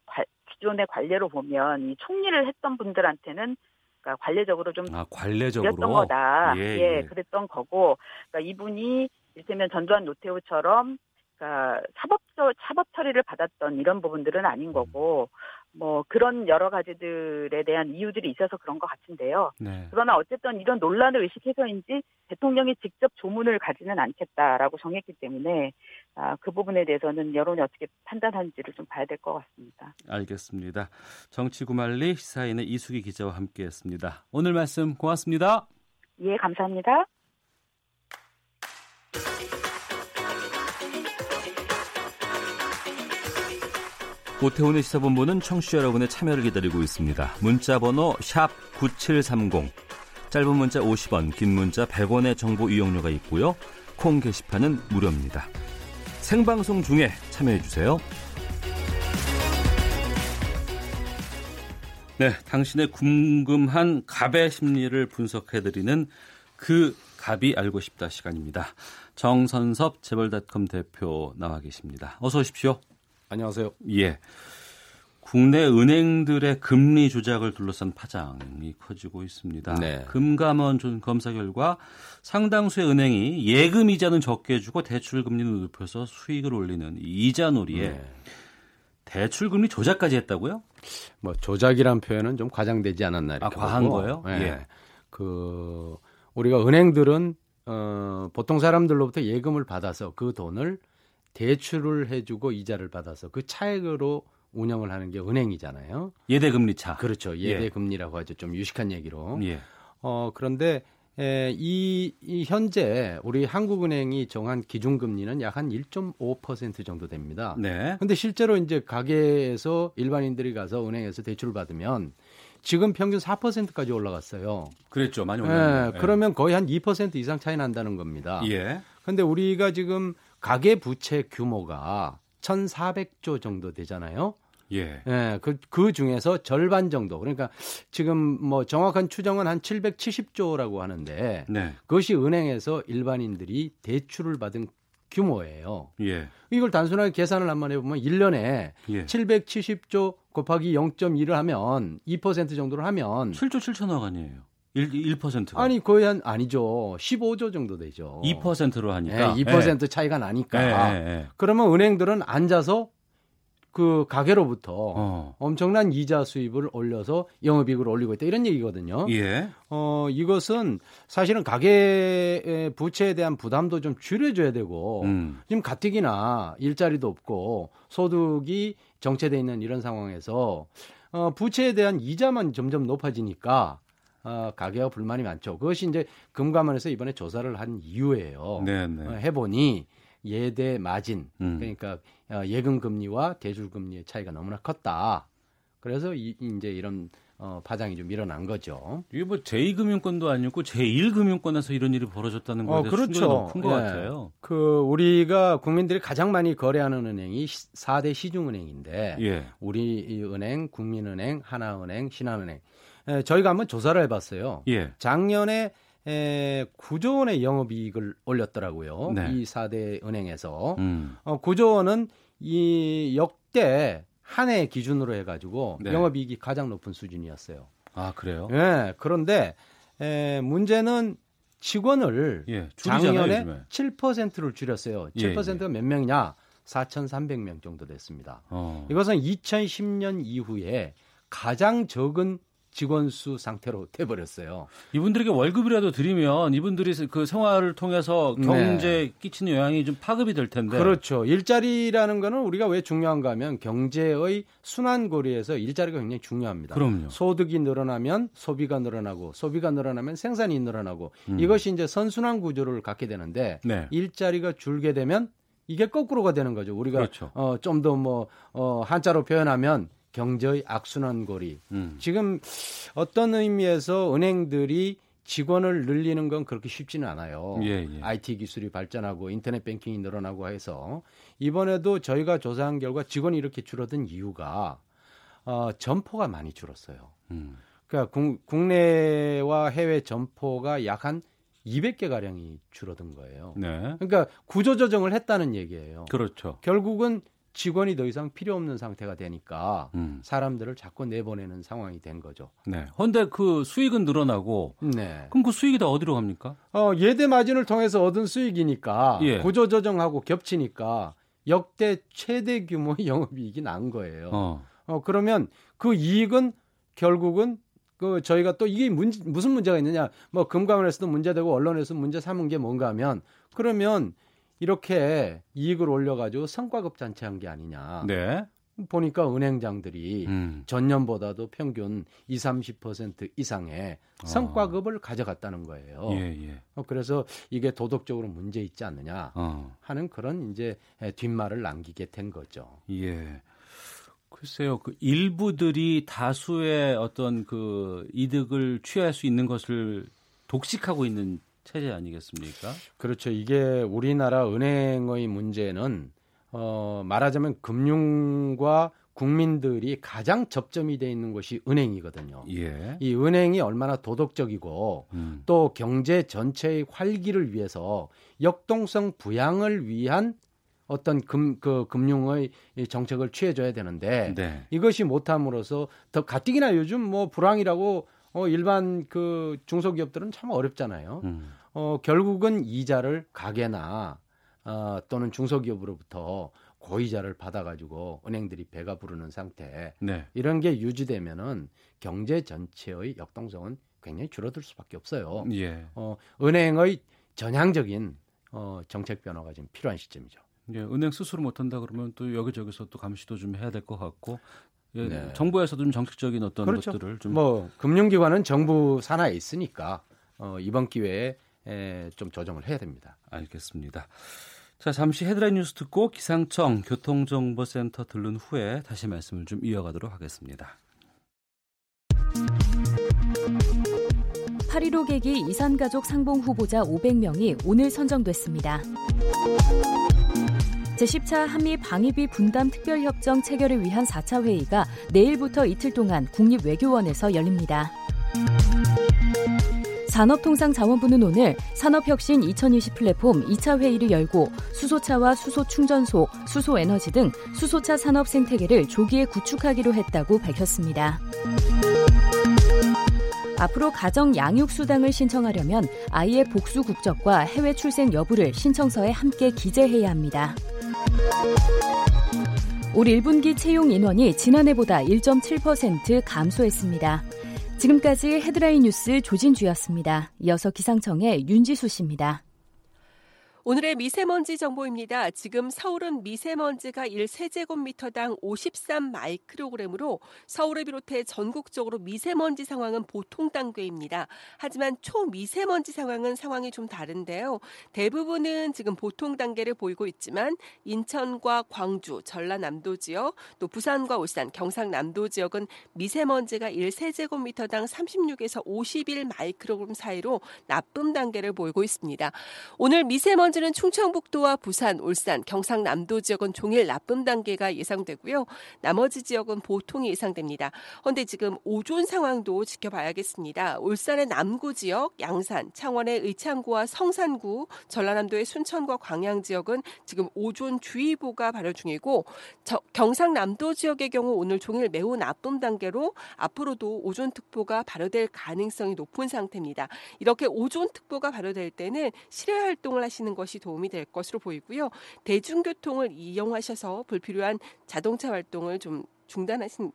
기존의 관례로 보면 이 총리를 했던 분들한테는 그러니까 관례적으로 좀 아, 관례적으로? 던 거다. 예, 예, 예, 그랬던 거고. 그러니까 이분이 이를테면 전두환 노태우처럼 그러니까 사법 사법 처리를 받았던 이런 부분들은 아닌 거고 뭐 그런 여러 가지들에 대한 이유들이 있어서 그런 것 같은데요. 네. 그러나 어쨌든 이런 논란을 의식해서인지 대통령이 직접 조문을 가지는 않겠다라고 정했기 때문에 아, 그 부분에 대해서는 여론이 어떻게 판단하는지를 좀 봐야 될 것 같습니다. 알겠습니다. 정치구말리 시사인의 이수기 기자와 함께했습니다. 오늘 말씀 고맙습니다. 예, 감사합니다. 오태훈의 시사본부는 청취자 여러분의 참여를 기다리고 있습니다. 문자 번호 9730, 짧은 문자 50원, 긴 문자 100원의 정보 이용료가 있고요. 콩 게시판은 무료입니다. 생방송 중에 참여해 주세요. 네, 당신의 궁금한 갑의 심리를 분석해 드리는 그 갑이 알고 싶다 시간입니다. 정선섭 재벌닷컴 대표 나와 계십니다. 어서 오십시오. 안녕하세요. 예. 국내 은행들의 금리 조작을 둘러싼 파장이 커지고 있습니다. 네. 금감원 검사 결과 상당수의 은행이 예금 이자는 적게 주고 대출 금리는 높여서 수익을 올리는 이자 놀이에 네. 대출 금리 조작까지 했다고요? 뭐 조작이란 표현은 좀 과장되지 않았나 이렇게 아, 과한 거예요? 네. 예. 그 우리가 은행들은 어, 보통 사람들로부터 예금을 받아서 그 돈을 대출을 해주고 이자를 받아서 그 차액으로 운영을 하는 게 은행이잖아요. 예대금리 차. 그렇죠. 예대금리라고 하죠. 좀 유식한 얘기로. 예. 어, 그런데 에, 이, 이 현재 우리 한국은행이 정한 기준금리는 약 한 1.5% 정도 됩니다. 네. 근데 실제로 이제 가게에서 일반인들이 가서 은행에서 대출을 받으면 지금 평균 4%까지 올라갔어요. 그랬죠. 많이 올랐네요. 예, 그러면 거의 한 2% 이상 차이 난다는 겁니다. 예. 근데 우리가 지금 가계 부채 규모가 1,400조 정도 되잖아요. 예. 예, 그, 그 중에서 절반 정도. 그러니까 지금 뭐 정확한 추정은 한 770조라고 하는데 네. 그것이 은행에서 일반인들이 대출을 받은 규모예요. 예. 이걸 단순하게 계산을 한번 해보면 1년에 예. 770조 곱하기 0.1을 하면 2% 정도를 하면 7조 7천억 아니에요. 1, 1%가. 아니 거의 한 아니죠. 15조 정도 되죠. 2%로 하니까. 예, 2% 차이가 나니까. 예, 예, 예. 그러면 은행들은 앉아서 그 가게로부터 어. 엄청난 이자 수입을 올려서 영업이익을 올리고 있다 이런 얘기거든요. 예. 어 이것은 사실은 가계의 부채에 대한 부담도 좀 줄여줘야 되고 음. 지금 가뜩이나 일자리도 없고 소득이 정체돼 있는 이런 상황에서 어 부채에 대한 이자만 점점 높아지니까 어, 가계가 불만이 많죠. 그것이 이제 금감원에서 이번에 조사를 한 이유예요. 네, 네. 어, 해보니 예대 마진 음. 그러니까 어, 예금 금리와 대출 금리의 차이가 너무나 컸다. 그래서 이, 이제 이런 어, 파장이 좀 일어난 거죠. 이게 뭐 제2금융권도 아니고 제1금융권에서 이런 일이 벌어졌다는 거에 어, 대해서 그렇죠. 충격이 너무 큰것 예. 같아요. 그 우리가 국민들이 가장 많이 거래하는 은행이 4대 시중은행인데 예. 우리은행, 국민은행, 하나은행, 신한은행. 에, 저희가 한번 조사를 해봤어요. 예. 작년에 에, 9조 원의 영업이익을 올렸더라고요. 네. 이 4대 은행에서. 음. 어, 9조 원은 이 역대 한 해 기준으로 해가지고 네. 영업이익이 가장 높은 수준이었어요. 아, 그래요? 예, 그런데 에, 문제는 직원을 예, 작년에 요즘에. 7%를 줄였어요. 예, 7%가 몇 명이냐? 4,300명 정도 됐습니다. 어. 이것은 2010년 이후에 가장 적은 직원 수 상태로 (laughs) 돼버렸어요. 이분들에게 월급이라도 드리면 이분들이 그 생활을 통해서 경제에 끼치는 영향이 좀 파급이 될 텐데. 네. 그렇죠. 일자리라는 거는 우리가 왜 중요한가 하면 경제의 순환고리에서 일자리가 굉장히 중요합니다. 그럼요. 소득이 늘어나면 소비가 늘어나고 소비가 늘어나면 생산이 늘어나고 음. 이것이 이제 선순환 구조를 갖게 되는데 네. 일자리가 줄게 되면 이게 거꾸로가 되는 거죠. 우리가 그렇죠. 어, 좀 더 뭐 어, 한자로 표현하면 경제의 악순환고리. 음. 지금 어떤 의미에서 은행들이 직원을 늘리는 건 그렇게 쉽지는 않아요. 예, 예. IT 기술이 발전하고 인터넷 뱅킹이 늘어나고 해서 이번에도 저희가 조사한 결과 직원이 이렇게 줄어든 이유가 어, 점포가 많이 줄었어요. 음. 그러니까 국, 국내와 해외 점포가 약 한 200개 가량이 줄어든 거예요. 네. 그러니까 구조 조정을 했다는 얘기예요. 그렇죠. 결국은 직원이 더 이상 필요 없는 상태가 되니까 음. 사람들을 자꾸 내보내는 상황이 된 거죠. 네. 근데 그 수익은 늘어나고 네. 그럼 그 수익이 다 어디로 갑니까? 어, 예대 마진을 통해서 얻은 수익이니까 예. 구조 조정하고 겹치니까 역대 최대 규모의 (laughs) 영업이익이 난 거예요. 어. 어, 그러면 그 이익은 결국은 그 저희가 또 이게 문, 무슨 문제가 있느냐? 뭐 금감원에서도 문제되고 언론에서 문제 삼은 게 뭔가 하면 그러면 이렇게 이익을 올려가지고 성과급 잔치한 게 아니냐? 네. 보니까 은행장들이 음. 전년보다도 평균 20, 30% 이상의 성과급을 가져갔다는 거예요. 예, 예. 어, 그래서 이게 도덕적으로 문제 있지 않느냐 어. 하는 그런 이제 뒷말을 남기게 된 거죠. 예. 글쎄요, 그 일부들이 다수의 어떤 그 이득을 취할 수 있는 것을 독식하고 있는 체제 아니겠습니까? 그렇죠. 이게 우리나라 은행의 문제는 어, 말하자면 금융과 국민들이 가장 접점이 돼 있는 곳이 은행이거든요. 예. 이 은행이 얼마나 도덕적이고 음. 또 경제 전체의 활기를 위해서 역동성 부양을 위한 어떤 금, 그 금융의 이 정책을 취해줘야 되는데 네. 이것이 못함으로써 더 가뜩이나 요즘 뭐 불황이라고 어, 일반 그 중소기업들은 참 어렵잖아요. 음. 어, 결국은 이자를 가게나 어, 또는 중소기업으로부터 고이자를 받아가지고 은행들이 배가 부르는 상태 네. 이런 게 유지되면은 경제 전체의 역동성은 굉장히 줄어들 수밖에 없어요. 예. 어, 은행의 전향적인 어, 정책 변화가 지금 필요한 시점이죠. 예, 은행 스스로 못한다 그러면 또 여기저기서 또 감시도 좀 해야 될 것 같고 예, 네. 정부에서도 좀 정책적인 어떤 그렇죠. 것들을 좀 뭐 금융기관은 정부 산하에 있으니까 어, 이번 기회에 에, 좀 조정을 해야 됩니다. 알겠습니다. 자 잠시 헤드라인 뉴스 듣고 기상청 교통정보센터 들른 후에 다시 말씀을 좀 이어가도록 하겠습니다. 8.15 계기 이산가족 상봉 후보자 500명이 오늘 선정됐습니다. 제10차 한미 방위비 분담 특별협정 체결을 위한 4차 회의가 내일부터 이틀 동안 국립외교원에서 열립니다. 산업통상자원부는 오늘 산업혁신 2020 플랫폼 2차 회의를 열고 수소차와 수소충전소, 수소에너지 등 수소차 산업 생태계를 조기에 구축하기로 했다고 밝혔습니다. 앞으로 가정 양육 수당을 신청하려면 아이의 복수 국적과 해외 출생 여부를 신청서에 함께 기재해야 합니다. 올 1분기 채용 인원이 지난해보다 1.7% 감소했습니다. 지금까지 헤드라인 뉴스 조진주였습니다. 이어서 기상청의 윤지수 씨입니다. 오늘의 미세먼지 정보입니다. 지금 서울은 미세먼지가 1세제곱미터당 53 마이크로그램으로 서울을 비롯해 전국적으로 미세먼지 상황은 보통 단계입니다. 하지만 초미세먼지 상황은 상황이 좀 다른데요. 대부분은 지금 보통 단계를 보이고 있지만 인천과 광주, 전라남도 지역, 또 부산과 울산, 경상남도 지역은 미세먼지가 1세제곱미터당 36에서 51 마이크로그램 사이로 나쁨 단계를 보이고 있습니다. 오늘 미세먼지 미세먼지는 충청북도와 부산, 울산, 경상남도 지역은 종일 나쁨 단계가 예상되고요. 나머지 지역은 보통이 예상됩니다. 그런데 지금 오존 상황도 지켜봐야겠습니다. 울산의 남구 지역, 양산, 창원의 의창구와 성산구, 전라남도의 순천과 광양 지역은 지금 오존 주의보가 발효 중이고 저, 경상남도 지역의 경우 오늘 종일 매우 나쁨 단계로 앞으로도 오존특보가 발효될 가능성이 높은 상태입니다. 이렇게 오존특보가 발효될 때는 실외 활동을 하시는 것이 도움이 될 것으로 보이고요. 대중교통을 이용하셔서 불필요한 자동차 활동을 좀 중단하신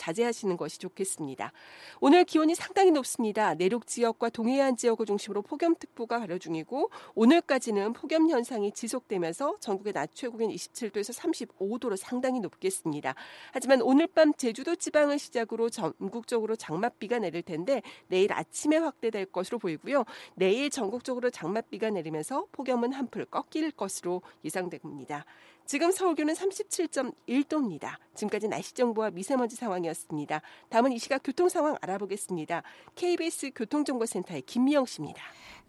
자제하시는 것이 좋겠습니다. 오늘 기온이 상당히 높습니다. 내륙 지역과 동해안 지역을 중심으로 폭염특보가 발효 중이고 오늘까지는 폭염 현상이 지속되면서 전국의 낮 최고기온 27도에서 35도로 상당히 높겠습니다. 하지만 오늘 밤 제주도 지방을 시작으로 전국적으로 장맛비가 내릴 텐데 내일 아침에 확대될 것으로 보이고요. 내일 전국적으로 장맛비가 내리면서 폭염은 한풀 꺾일 것으로 예상됩니다. 지금 서울 기온은 37.1도입니다. 지금까지 날씨 정보와 미세먼지 상황이었습니다. 다음은 이 시각 교통 상황 알아보겠습니다. KBS 교통정보센터의 김미영 씨입니다.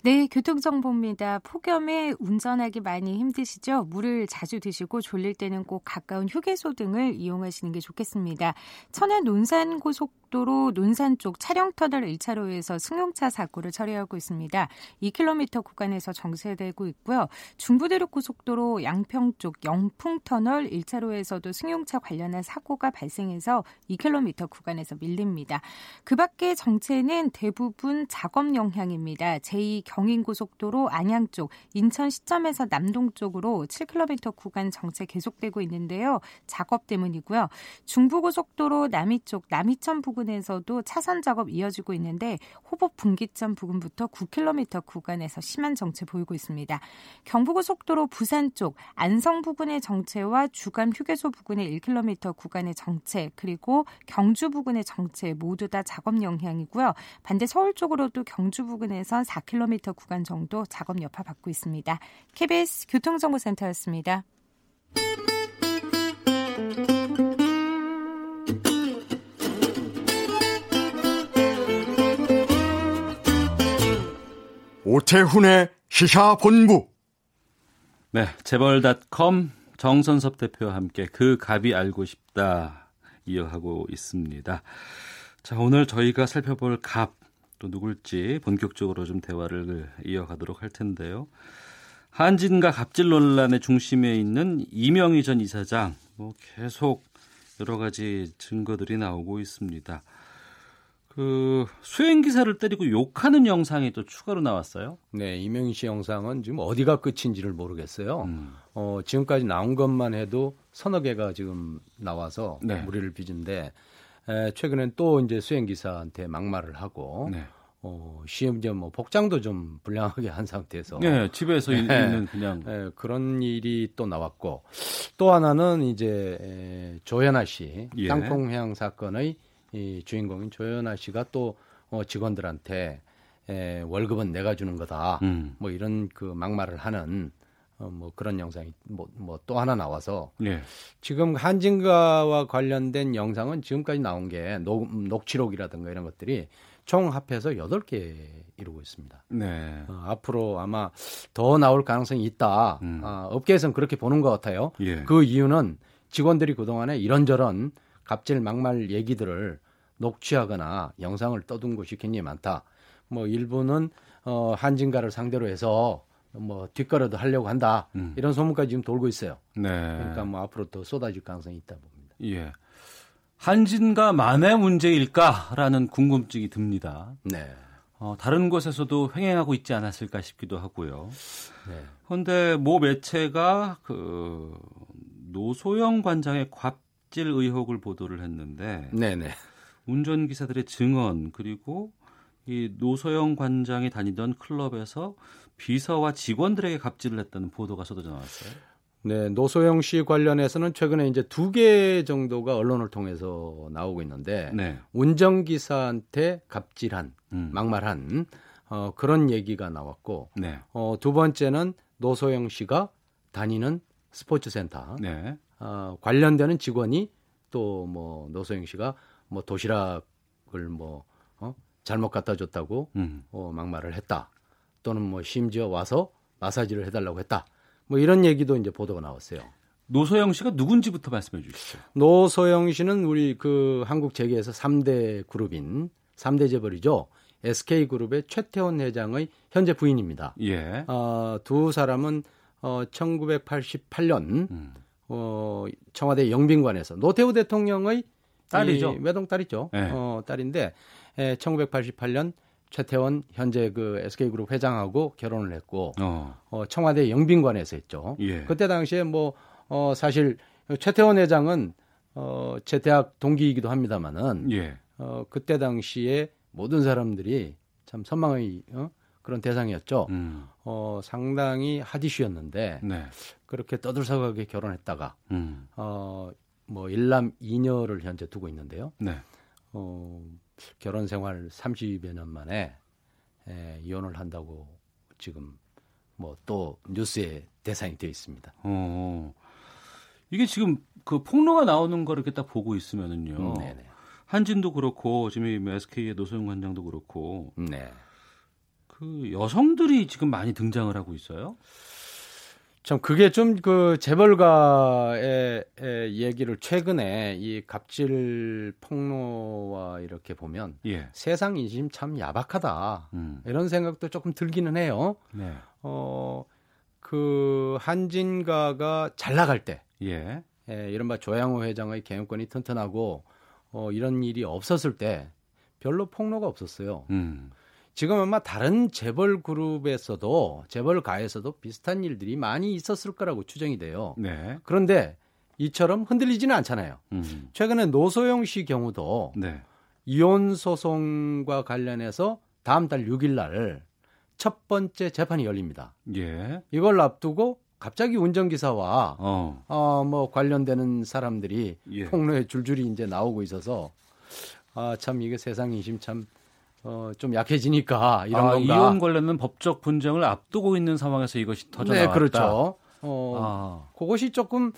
네, 교통정보입니다. 폭염에 운전하기 많이 힘드시죠? 물을 자주 드시고 졸릴 때는 꼭 가까운 휴게소 등을 이용하시는 게 좋겠습니다. 천안 논산 고속도로 논산 쪽 차량터널 1차로에서 승용차 사고를 처리하고 있습니다. 2km 구간에서 정체되고 있고요. 중부대륙 고속도로 양평 쪽 영 풍터널 1차로에서도 승용차 관련한 사고가 발생해서 2km 구간에서 밀립니다. 그 밖에 정체는 대부분 작업 영향입니다. 제2 경인고속도로 안양 쪽 인천 시점에서 남동 쪽으로 7km 구간 정체 계속되고 있는데요. 작업 때문이고요. 중부고속도로 남이 쪽 남이천 부근에서도 차선 작업 이어지고 있는데 호법 분기점 부근부터 9km 구간에서 심한 정체 보이고 있습니다. 경부고속도로 부산 쪽 안성 부근 의 정체와 주간 휴게소 부근의 1km 구간의 정체 그리고 경주 부근의 정체 모두 다 작업 영향이고요. 반대 서울 쪽으로도 경주 부근에선 4km 5 구간 정도 작업 여파 받고 있습니다. KBS 교통정보센터였습니다. 오태훈의 시사본부. 네, 재벌닷컴 정선섭 대표와 함께 그 갑이 알고 싶다 이어가고 있습니다. 자, 오늘 저희가 살펴볼 갑 또 누굴지 본격적으로 좀 대화를 이어가도록 할 텐데요. 한진과 갑질 논란의 중심에 있는 이명희 전 이사장 뭐 계속 여러 가지 증거들이 나오고 있습니다. 그 수행 기사를 때리고 욕하는 영상이 또 추가로 나왔어요. 네, 이명희 씨 영상은 지금 어디가 끝인지를 모르겠어요. 음. 어, 지금까지 나온 것만 해도 서너 개가 지금 나와서 네. 무리를 빚은데 에, 최근엔 또 이제 수행 기사한테 막말을 하고 네. 어, 심지어 뭐 복장도 좀 불량하게 한 상태에서. 네, 집에서 네. 있는 그냥. 네, 그런 일이 또 나왔고 또 하나는 이제 에, 조연아 씨 예. 땅콩향 사건의 이 주인공인 조연아 씨가 또 어, 직원들한테 에, 월급은 내가 주는 거다. 음. 뭐 이런 그 막말을 하는 어, 뭐 그런 영상이 뭐뭐또 하나 나와서 네. 지금 한진가와 관련된 영상은 지금까지 나온 게 녹, 녹취록이라든가 이런 것들이 총 합해서 8개 이루고 있습니다. 네. 어, 앞으로 아마 더 나올 가능성이 있다. 아, 업계에서는 그렇게 보는 것 같아요. 음. 예. 그 이유는 직원들이 그동안에 이런저런 갑질 막말 얘기들을 녹취하거나 영상을 떠둔 곳이 굉장히 많다. 뭐 일부는 어, 한진가를 상대로 해서 뭐 뒷거래도 하려고 한다. 음. 이런 소문까지 지금 돌고 있어요. 네. 그러니까 뭐 앞으로 더 쏟아질 가능성이 있다 봅니다. 예. 한진가 만의 문제일까라는 궁금증이 듭니다. 네. 어, 다른 곳에서도 횡행하고 있지 않았을까 싶기도 하고요. 네. 그런데 모 매체가 그 노소영 관장의 갑질 의혹을 보도를 했는데 네네. 운전기사들의 증언 그리고 이 노소영 관장이 다니던 클럽에서 비서와 직원들에게 갑질을 했다는 보도가 쏟아져 나왔어요. 네, 노소영 씨 관련해서는 최근에 이제 두 개 정도가 언론을 통해서 나오고 있는데 네. 운전기사한테 갑질한 음. 막말한 어, 그런 얘기가 나왔고 네. 어, 두 번째는 노소영 씨가 다니는 스포츠센터 네. 어, 관련되는 직원이 또 뭐 노소영 씨가 뭐 도시락을 뭐 어? 잘못 갖다 줬다고 음. 어, 막말을 했다 또는 뭐 심지어 와서 마사지를 해달라고 했다 뭐 이런 얘기도 이제 보도가 나왔어요. 노소영 씨가 누군지부터 말씀해 주시죠. 노소영 씨는 우리 그 한국 재계에서 3대 그룹인 3대 재벌이죠. SK그룹의 최태원 회장의 현재 부인입니다. 예. 어, 두 사람은 어, 1988년 음. 어, 청와대 영빈관에서 노태우 대통령의 딸이죠. 이 외동 딸이죠. 네. 어, 딸인데 에, 1988년 최태원 현재 그 SK그룹 회장하고 결혼을 했고 어. 어, 청와대 영빈관에서 했죠. 예. 그때 당시에 뭐 어, 사실 최태원 회장은 어, 제 대학 동기이기도 합니다만은 예. 어, 그때 당시에 모든 사람들이 참 선망의 어? 그런 대상이었죠. 음. 어, 상당히 핫이슈였는데 네. 그렇게 떠들썩하게 결혼했다가 음. 어, 뭐 일남 이녀를 현재 두고 있는데요. 네. 어, 결혼 생활 30여 년 만에 에, 이혼을 한다고 지금 뭐 또 뉴스의 대상이 되어 있습니다. 어. 이게 지금 그 폭로가 나오는 걸 이렇게 딱 보고 있으면은요. 음, 네네. 한진도 그렇고 지금 이 SK의 노소영 관장도 그렇고 네. 그 여성들이 지금 많이 등장을 하고 있어요. 참 그게 좀 그 재벌가의 의 얘기를 최근에 이 갑질 폭로와 이렇게 보면 예. 세상 인심 참 야박하다 음. 이런 생각도 조금 들기는 해요. 네. 어, 그 한진가가 잘 나갈 때, 예. 예, 이른바 조양호 회장의 경영권이 튼튼하고 어, 이런 일이 없었을 때 별로 폭로가 없었어요. 음. 지금 아마 다른 재벌 그룹에서도 재벌가에서도 비슷한 일들이 많이 있었을 거라고 추정이 돼요. 네. 그런데 이처럼 흔들리지는 않잖아요. 음. 최근에 노소영 씨 경우도 네. 이혼 소송과 관련해서 다음 달 6일 날 첫 번째 재판이 열립니다. 예. 이걸 앞두고 갑자기 운전기사와 어. 어, 뭐 관련되는 사람들이 예. 폭로에 줄줄이 이제 나오고 있어서 아, 참 이게 세상 인심 참 어, 좀 약해지니까 이런 아, 건가. 이혼 관련된 법적 분쟁을 앞두고 있는 상황에서 이것이 터져 네, 나왔다. 그렇죠. 어, 아. 그것이 조금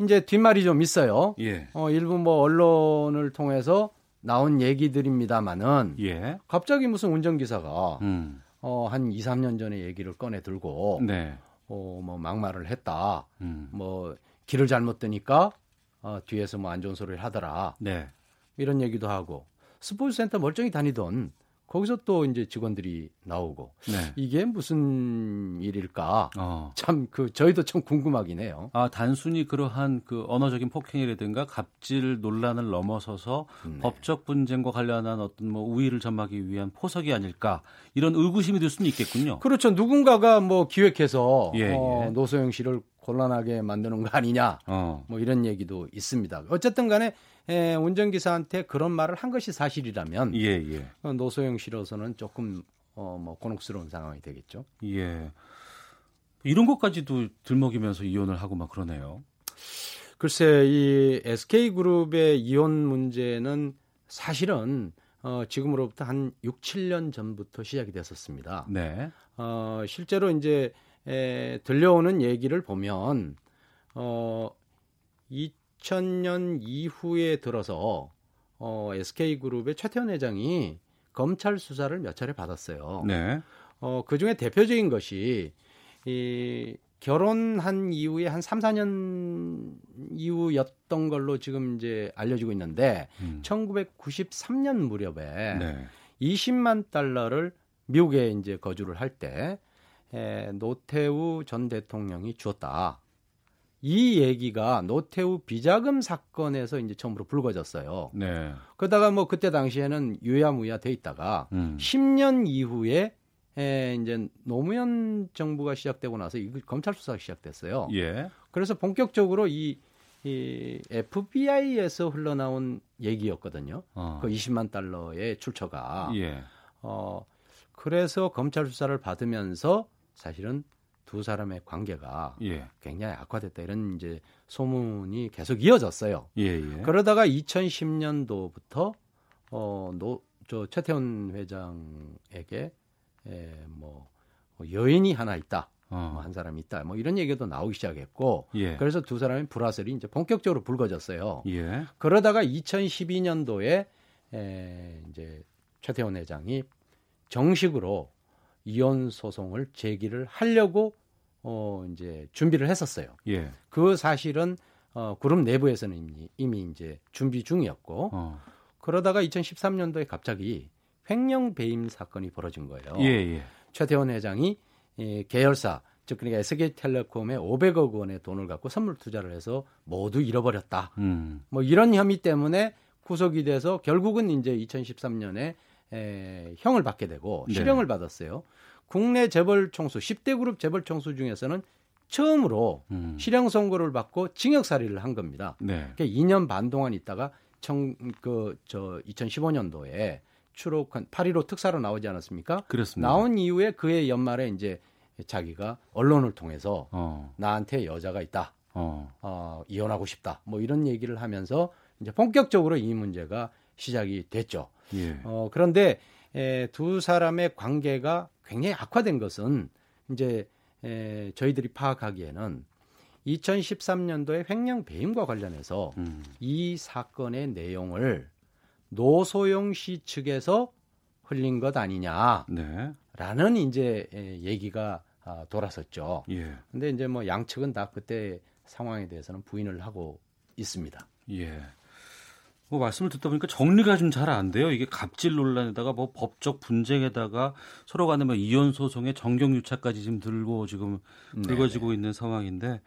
이제 뒷말이 좀 있어요. 예. 어, 일부 뭐 언론을 통해서 나온 얘기들입니다만은 예. 갑자기 무슨 운전기사가 음. 어, 한 2, 3년 전에 얘기를 꺼내 들고 네. 어, 뭐 막말을 했다. 음. 뭐 길을 잘못 드니까 어, 뒤에서 뭐 안 좋은 소리를 하더라. 네. 이런 얘기도 하고 스포츠센터 멀쩡히 다니던 거기서 또 이제 직원들이 나오고 네. 이게 무슨 일일까? 어. 참그 저희도 참 궁금하긴 해요. 아, 단순히 그러한 그 언어적인 폭행이라든가 갑질 논란을 넘어서서 네. 법적 분쟁과 관련한 어떤 뭐 우위를 점하기 위한 포석이 아닐까 이런 의구심이 들 수는 있겠군요. 그렇죠. 누군가가 뭐 기획해서 예, 어, 예. 노소영 씨를 곤란하게 만드는 거 아니냐. 어. 뭐 이런 얘기도 있습니다. 어쨌든 간에 에, 운전기사한테 그런 말을 한 것이 사실이라면 예, 예. 어, 노소영 씨로서는 조금 어, 뭐 곤혹스러운 상황이 되겠죠. 예. 이런 것까지도 들먹이면서 이혼을 하고 막 그러네요. 글쎄, 이 SK그룹의 이혼 문제는 사실은 어, 지금으로부터 한 6, 7년 전부터 시작이 됐었습니다. 네. 어, 실제로 이제 에, 들려오는 얘기를 보면 어, 2000년 이후에 들어서 어, SK그룹의 최태원 회장이 검찰 수사를 몇 차례 받았어요. 네. 어, 그 중에 대표적인 것이 이 결혼한 이후에 한 3, 4년 이후였던 걸로 지금 이제 알려지고 있는데 음. 1993년 무렵에 네. 20만 달러를 미국에 이제 거주를 할 때 노태우 전 대통령이 주었다. 이 얘기가 노태우 비자금 사건에서 이제 처음으로 불거졌어요. 네. 그러다가 뭐 그때 당시에는 유야무야 돼 있다가 음. 10년 이후에 에, 이제 노무현 정부가 시작되고 나서 이 검찰 수사가 시작됐어요. 예. 그래서 본격적으로 이, 이 FBI에서 흘러나온 얘기였거든요. 어. 그 20만 달러의 출처가. 예. 어, 그래서 검찰 수사를 받으면서 사실은 두 사람의 관계가 예. 굉장히 악화됐다 이런 이제 소문이 계속 이어졌어요. 예, 예. 그러다가 2010년도부터 어, 노, 저 최태원 회장에게 에, 뭐, 뭐 여인이 하나 있다. 어. 뭐한 사람이 있다. 뭐 이런 얘기도 나오기 시작했고 예. 그래서 두 사람의 불화설이 이제 본격적으로 불거졌어요. 예. 그러다가 2012년도에 에, 이제 최태원 회장이 정식으로 이혼 소송을 제기를 하려고 어 이제 준비를 했었어요. 예. 그 사실은 어 그룹 내부에서는 이미, 이미 이제 준비 중이었고 어. 그러다가 2013년도에 갑자기 횡령 배임 사건이 벌어진 거예요. 예, 예. 최태원 회장이 이 계열사 즉 그러니까 SK텔레콤에 500억 원의 돈을 갖고 선물 투자를 해서 모두 잃어버렸다. 음. 뭐 이런 혐의 때문에 구속이 돼서 결국은 이제 2013년에 에, 형을 받게 되고 네. 실형을 네. 받았어요. 국내 재벌 총수 10대 그룹 재벌 총수 중에서는 처음으로 음. 실형 선고를 받고 징역 살이를 한 겁니다. 네. 그러니까 2년 반 동안 있다가 청, 그, 저, 2015년도에 추록한 8.15 특사로 나오지 않았습니까? 그렇습니다. 나온 이후에 그해 연말에 이제 자기가 언론을 통해서 어. 나한테 여자가 있다. 어. 어. 이혼하고 싶다. 뭐 이런 얘기를 하면서 이제 본격적으로 이 문제가 시작이 됐죠. 예. 어, 그런데 에, 두 사람의 관계가 굉장히 악화된 것은 이제 에, 저희들이 파악하기에는 2013년도에 횡령 배임과 관련해서 음. 이 사건의 내용을 노소영 씨 측에서 흘린 것 아니냐라는 네. 이제 얘기가 아, 돌았었죠. 예. 근데 이제 뭐 양측은 다 그때 상황에 대해서는 부인을 하고 있습니다. 예. 뭐 말씀을 듣다 보니까 정리가 좀 잘 안 돼요. 이게 갑질 논란에다가 뭐 법적 분쟁에다가 서로 간에 뭐 이혼 소송에 정경 유착까지 지금 들고 지금 네. 불거지고 있는 상황인데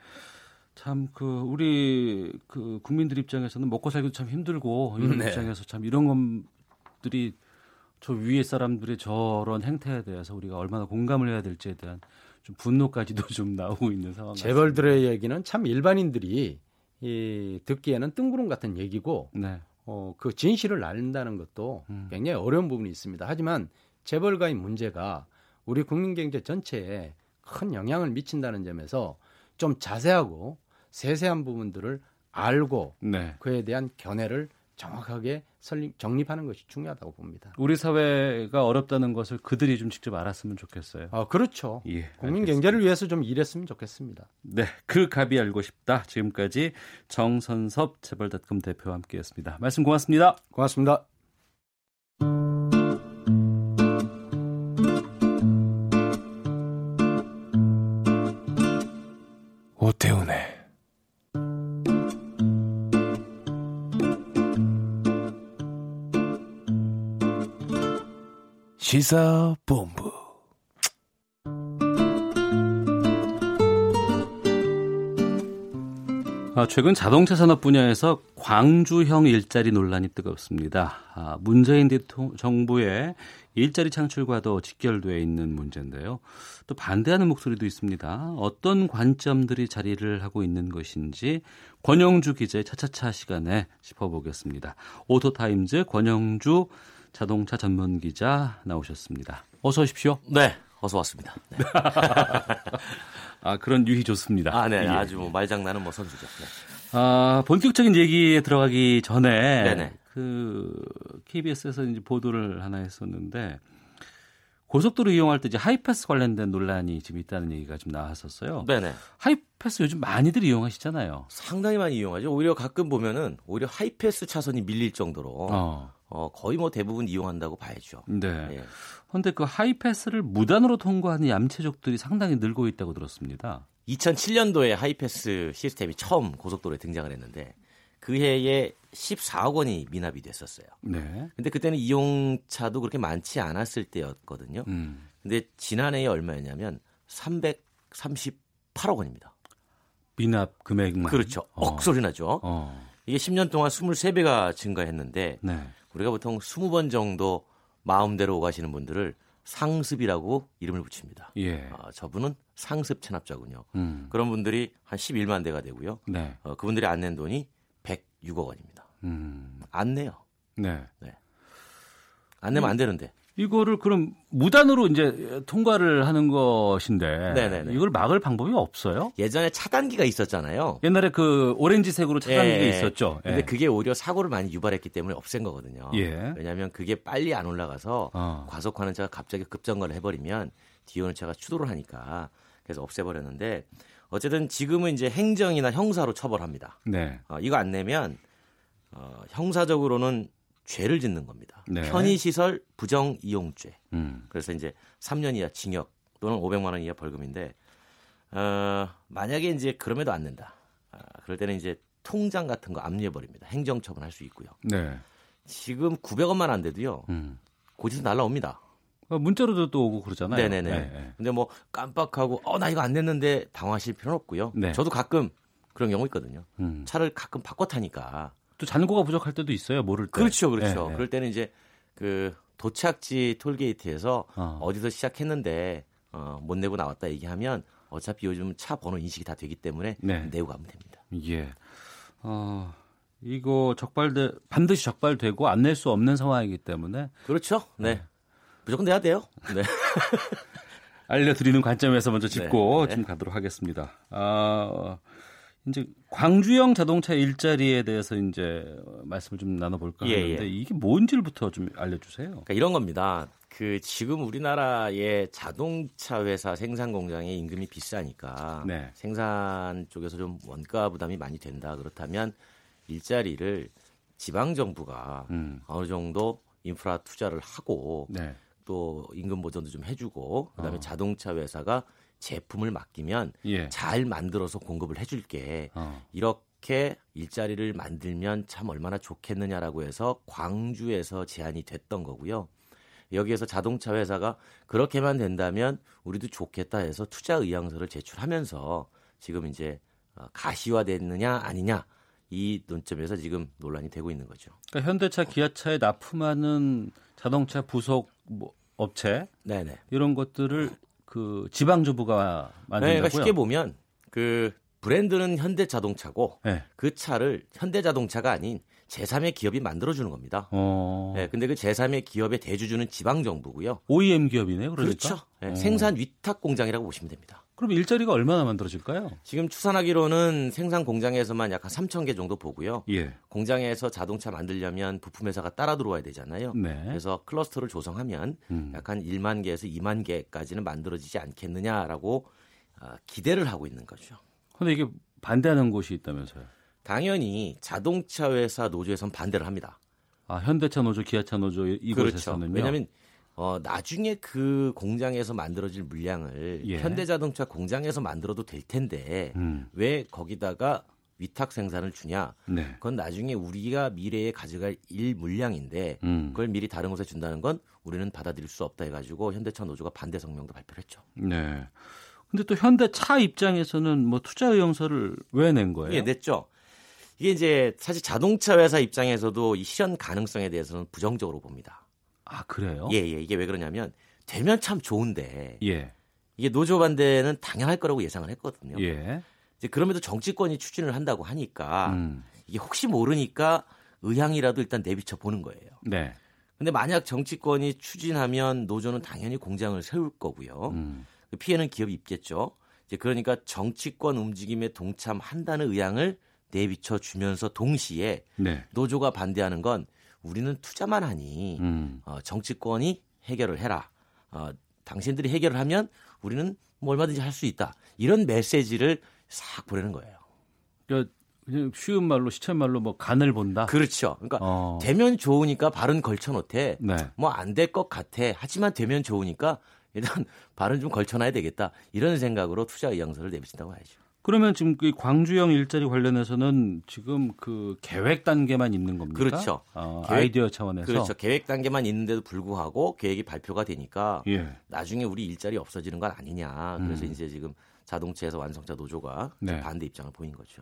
참 그 우리 그 국민들 입장에서는 먹고 살기도 참 힘들고 이런 네. 입장에서 참 이런 것들이 저 위에 사람들의 저런 행태에 대해서 우리가 얼마나 공감을 해야 될지에 대한 좀 분노까지도 (laughs) 좀 나오고 있는 상황. 재벌들의 얘기는 참 일반인들이 이 듣기에는 뜬구름 같은 얘기고 네. 어, 그 진실을 알린다는 것도 음. 굉장히 어려운 부분이 있습니다. 하지만 재벌가의 문제가 우리 국민 경제 전체에 큰 영향을 미친다는 점에서 좀 자세하고 세세한 부분들을 알고 네. 그에 대한 견해를 정확하게 설립, 정립하는 것이 중요하다고 봅니다. 우리 사회가 어렵다는 것을 그들이 좀 직접 알았으면 좋겠어요. 아, 그렇죠. 예, 국민 알겠습니다. 경제를 위해서 좀 일했으면 좋겠습니다. 네, 그 갑이 알고 싶다. 지금까지 정선섭 재벌닷컴 대표와 함께했습니다. 말씀 고맙습니다. 고맙습니다. 오태훈의 시사본부 아, 최근 자동차 산업 분야에서 광주형 일자리 논란이 뜨겁습니다. 아, 문재인 대통령 정부의 일자리 창출과도 직결되어 있는 문제인데요. 또 반대하는 목소리도 있습니다. 어떤 관점들이 자리를 하고 있는 것인지 권영주 기자의 차차차 시간에 짚어보겠습니다. 오토타임즈 권용주 자동차 전문 기자 나오셨습니다. 어서 오십시오. 네, 어서 왔습니다. 네. (laughs) 아, 그런 유희 좋습니다. 아, 네. 예. 아주 뭐 말장난은 뭐 선수죠. 네. 아, 본격적인 얘기에 들어가기 전에 네네. 그 KBS에서 이제 보도를 하나 했었는데 고속도로 이용할 때 이제 하이패스 관련된 논란이 지금 있다는 얘기가 좀 나왔었어요. 네네. 하이패스 요즘 많이들 이용하시잖아요. 상당히 많이 이용하죠. 오히려 가끔 보면은 오히려 하이패스 차선이 밀릴 정도로 어. 어, 거의 뭐 대부분 이용한다고 봐야죠. 네. 예. 그런데 그 하이패스를 무단으로 통과하는 얌체족들이 상당히 늘고 있다고 들었습니다. 2007년도에 하이패스 시스템이 처음 고속도로에 등장을 했는데 그 해에 14억 원이 미납이 됐었어요. 네. 근데 그때는 이용차도 그렇게 많지 않았을 때였거든요. 음. 근데 지난해에 얼마였냐면 338억 원입니다. 미납 금액만 그렇죠. 어. 억소리 나죠. 어. 이게 10년 동안 23배가 증가했는데 네. 우리가 보통 20번 정도 마음대로 오가시는 분들을 상습이라고 이름을 붙입니다. 예. 어, 저분은 상습 체납자군요. 음. 그런 분들이 한 11만 대가 되고요. 네. 어, 그분들이 안 낸 돈이 106억 원입니다. 음. 안 내요. 네. 안 내면 안 되는데. 이거를 그럼 무단으로 이제 통과를 하는 것인데 네네네. 이걸 막을 방법이 없어요? 예전에 차단기가 있었잖아요. 옛날에 그 오렌지색으로 차단기가 예. 있었죠. 근데 예. 그게 오히려 사고를 많이 유발했기 때문에 없앤 거거든요. 예. 왜냐하면 그게 빨리 안 올라가서 어. 과속하는 차가 갑자기 급정거를 해버리면 뒤에 오는 차가 추돌을 하니까 그래서 없애버렸는데 어쨌든 지금은 이제 행정이나 형사로 처벌합니다. 네. 어, 이거 안 내면 어, 형사적으로는 죄를 짓는 겁니다. 네. 편의시설 부정 이용죄. 음. 그래서 이제 3년 이하 징역 또는 500만 원 이하 벌금인데 어, 만약에 이제 그럼에도 안 낸다. 아, 그럴 때는 이제 통장 같은 거 압류해 버립니다. 행정 처분할 수 있고요. 네. 지금 900원만 안 돼도요. 음. 고지서 날라옵니다. 어, 문자로도 또 오고 그러잖아요. 네네네. 네. 근데 뭐 깜빡하고 어 나 이거 안 냈는데 당황하실 필요는 없고요. 네. 저도 가끔 그런 경우 있거든요. 음. 차를 가끔 바꿔 타니까 또 잔고가 부족할 때도 있어요. 모를 때. 그렇죠, 그렇죠. 네, 네. 그럴 때는 이제 그 도착지 톨게이트에서 어. 어. 디서 시작했는데 어, 못 내고 나왔다 얘기하면 어차피 요즘 차 번호 인식이 다 되기 때문에 네. 내고 가면 됩니다. 예. 어, 이거 적발돼 반드시 적발되고 안 낼 수 없는 상황이기 때문에 그렇죠. 네. 무조건 내야 돼요. 네. (laughs) 알려드리는 관점에서 먼저 짚고 네, 네. 좀 가도록 하겠습니다. 아, 이제 광주형 자동차 일자리에 대해서 이제 말씀을 좀 나눠볼까 예, 하는데 예. 이게 뭔지부터 좀 알려주세요. 그러니까 이런 겁니다. 그 지금 우리나라의 자동차 회사 생산 공장의 임금이 비싸니까 네. 생산 쪽에서 좀 원가 부담이 많이 된다. 그렇다면 일자리를 지방 정부가 음. 어느 정도 인프라 투자를 하고 네. 또 임금 보전도 좀 해주고 그다음에 어. 자동차 회사가 제품을 맡기면 예. 잘 만들어서 공급을 해줄게. 어. 이렇게 일자리를 만들면 참 얼마나 좋겠느냐라고 해서 광주에서 제안이 됐던 거고요. 여기에서 자동차 회사가 그렇게만 된다면 우리도 좋겠다 해서 투자 의향서를 제출하면서 지금 이제 어, 가시화됐느냐 아니냐 이 논점에서 지금 논란이 되고 있는 거죠. 그러니까 현대차, 기아차에 납품하는 자동차 부속 뭐 업체 네네. 이런 것들을 그 지방 정부가 네, 만든다고요. 그러니까 쉽게 보면 그 브랜드는 현대자동차고 네. 그 차를 현대자동차가 아닌 제3의 기업이 만들어주는 겁니다. 어. 네, 근데 그 제3의 기업의 대주주는 지방 정부고요. OEM 기업이네요. 그러니까. 그렇죠. 네, 어. 생산 위탁 공장이라고 보시면 됩니다. 그럼 일자리가 얼마나 만들어질까요? 지금 추산하기로는 생산 공장에서만 약 한 3천 개 정도 보고요. 예. 공장에서 자동차 만들려면 부품 회사가 따라 들어와야 되잖아요. 네. 그래서 클러스터를 조성하면 음. 약한 1만 개에서 2만 개까지는 만들어지지 않겠느냐라고 아, 기대를 하고 있는 거죠. 근데 이게 반대하는 곳이 있다면서요? 당연히 자동차 회사 노조에선 반대를 합니다. 아, 현대차 노조, 기아차 노조 이- 이곳에서는요. 그렇죠. 왜냐하면 어, 나중에 그 공장에서 만들어질 물량을 예. 현대자동차 공장에서 만들어도 될 텐데 음. 왜 거기다가 위탁 생산을 주냐? 네. 그건 나중에 우리가 미래에 가져갈 일 물량인데 음. 그걸 미리 다른 곳에 준다는 건 우리는 받아들일 수 없다 해가지고 현대차 노조가 반대 성명도 발표를 했죠. 네. 근데 또 현대차 입장에서는 뭐 투자 의용서를 왜 낸 거예요? 예, 냈죠. 이게 이제 사실 자동차 회사 입장에서도 이 실현 가능성에 대해서는 부정적으로 봅니다. 아 그래요? 예, 예. 이게 왜 그러냐면 되면 참 좋은데 예. 이게 노조 반대는 당연할 거라고 예상을 했거든요. 예. 이제 그럼에도 정치권이 추진을 한다고 하니까 음. 이게 혹시 모르니까 의향이라도 일단 내비쳐 보는 거예요. 네. 근데 만약 정치권이 추진하면 노조는 당연히 공장을 세울 거고요. 음. 그 피해는 기업이 입겠죠. 이제 그러니까 정치권 움직임에 동참한다는 의향을 내비쳐 주면서 동시에 네. 노조가 반대하는 건 우리는 투자만 하니 음. 어, 정치권이 해결을 해라. 어, 당신들이 해결을 하면 우리는 뭐 얼마든지 할 수 있다. 이런 메시지를 싹 보내는 거예요. 그러니까 그냥 쉬운 말로 시체 말로 뭐 간을 본다. 그렇죠. 그러니까 어. 되면 좋으니까 발은 걸쳐 놓되 네. 뭐안 될 것 같아. 하지만 되면 좋으니까 일단 (laughs) 발은 좀 걸쳐놔야 되겠다. 이런 생각으로 투자 의향서를 내비친다고 하죠. 그러면 지금 그 광주형 일자리 관련해서는 지금 그 계획 단계만 있는 겁니까? 그렇죠. 어, 계획- 아이디어 차원에서. 그렇죠. 계획 단계만 있는데도 불구하고 계획이 발표가 되니까 예. 나중에 우리 일자리 없어지는 건 아니냐. 그래서 음. 이제 지금 자동차에서 완성차 노조가 네. 반대 입장을 보인 거죠.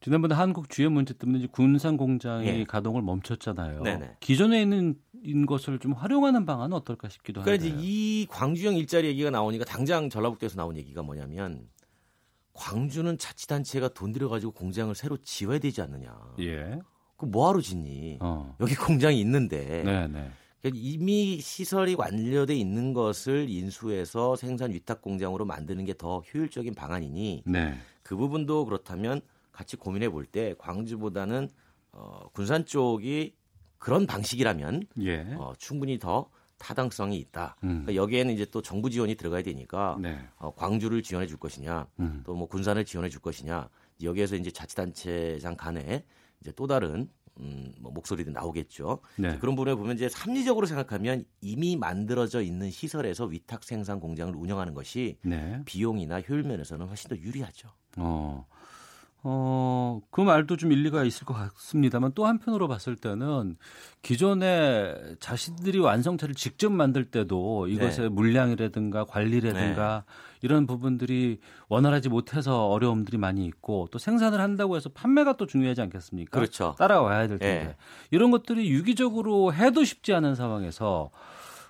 지난번에 한국 GM 문제 때문에 군산 공장이 예. 가동을 멈췄잖아요. 네네. 기존에 있는 인 것을 좀 활용하는 방안은 어떨까 싶기도 그러니까 한데. 이제 이 광주형 일자리 얘기가 나오니까 당장 전라북도에서 나온 얘기가 뭐냐면 광주는 자치단체가 돈 들여가지고 공장을 새로 지어야 되지 않느냐. 예. 그 뭐하러 짓니? 어. 여기 공장이 있는데 네, 네. 그러니까 이미 시설이 완료돼 있는 것을 인수해서 생산 위탁 공장으로 만드는 게 더 효율적인 방안이니 네. 그 부분도 그렇다면 같이 고민해 볼 때 광주보다는 어, 군산 쪽이 그런 방식이라면 예. 어, 충분히 더 타당성이 있다. 음. 그러니까 여기에는 이제 또 정부 지원이 들어가야 되니까 네. 어, 광주를 지원해 줄 것이냐, 음. 또뭐 군산을 지원해 줄 것이냐 여기에서 이제 자치단체장 간에 이제 또 다른 음, 뭐 목소리도 나오겠죠. 네. 그런 부분에 보면 이제 합리적으로 생각하면 이미 만들어져 있는 시설에서 위탁 생산 공장을 운영하는 것이 네. 비용이나 효율 면에서는 훨씬 더 유리하죠. 어. 어, 그 말도 좀 일리가 있을 것 같습니다만 또 한편으로 봤을 때는 기존에 자신들이 완성차를 직접 만들 때도 이것의 네. 물량이라든가 관리라든가 이런 부분들이 원활하지 못해서 어려움들이 많이 있고 또 생산을 한다고 해서 판매가 또 중요하지 않겠습니까? 그렇죠. 따라와야 될 텐데 네. 이런 것들이 유기적으로 해도 쉽지 않은 상황에서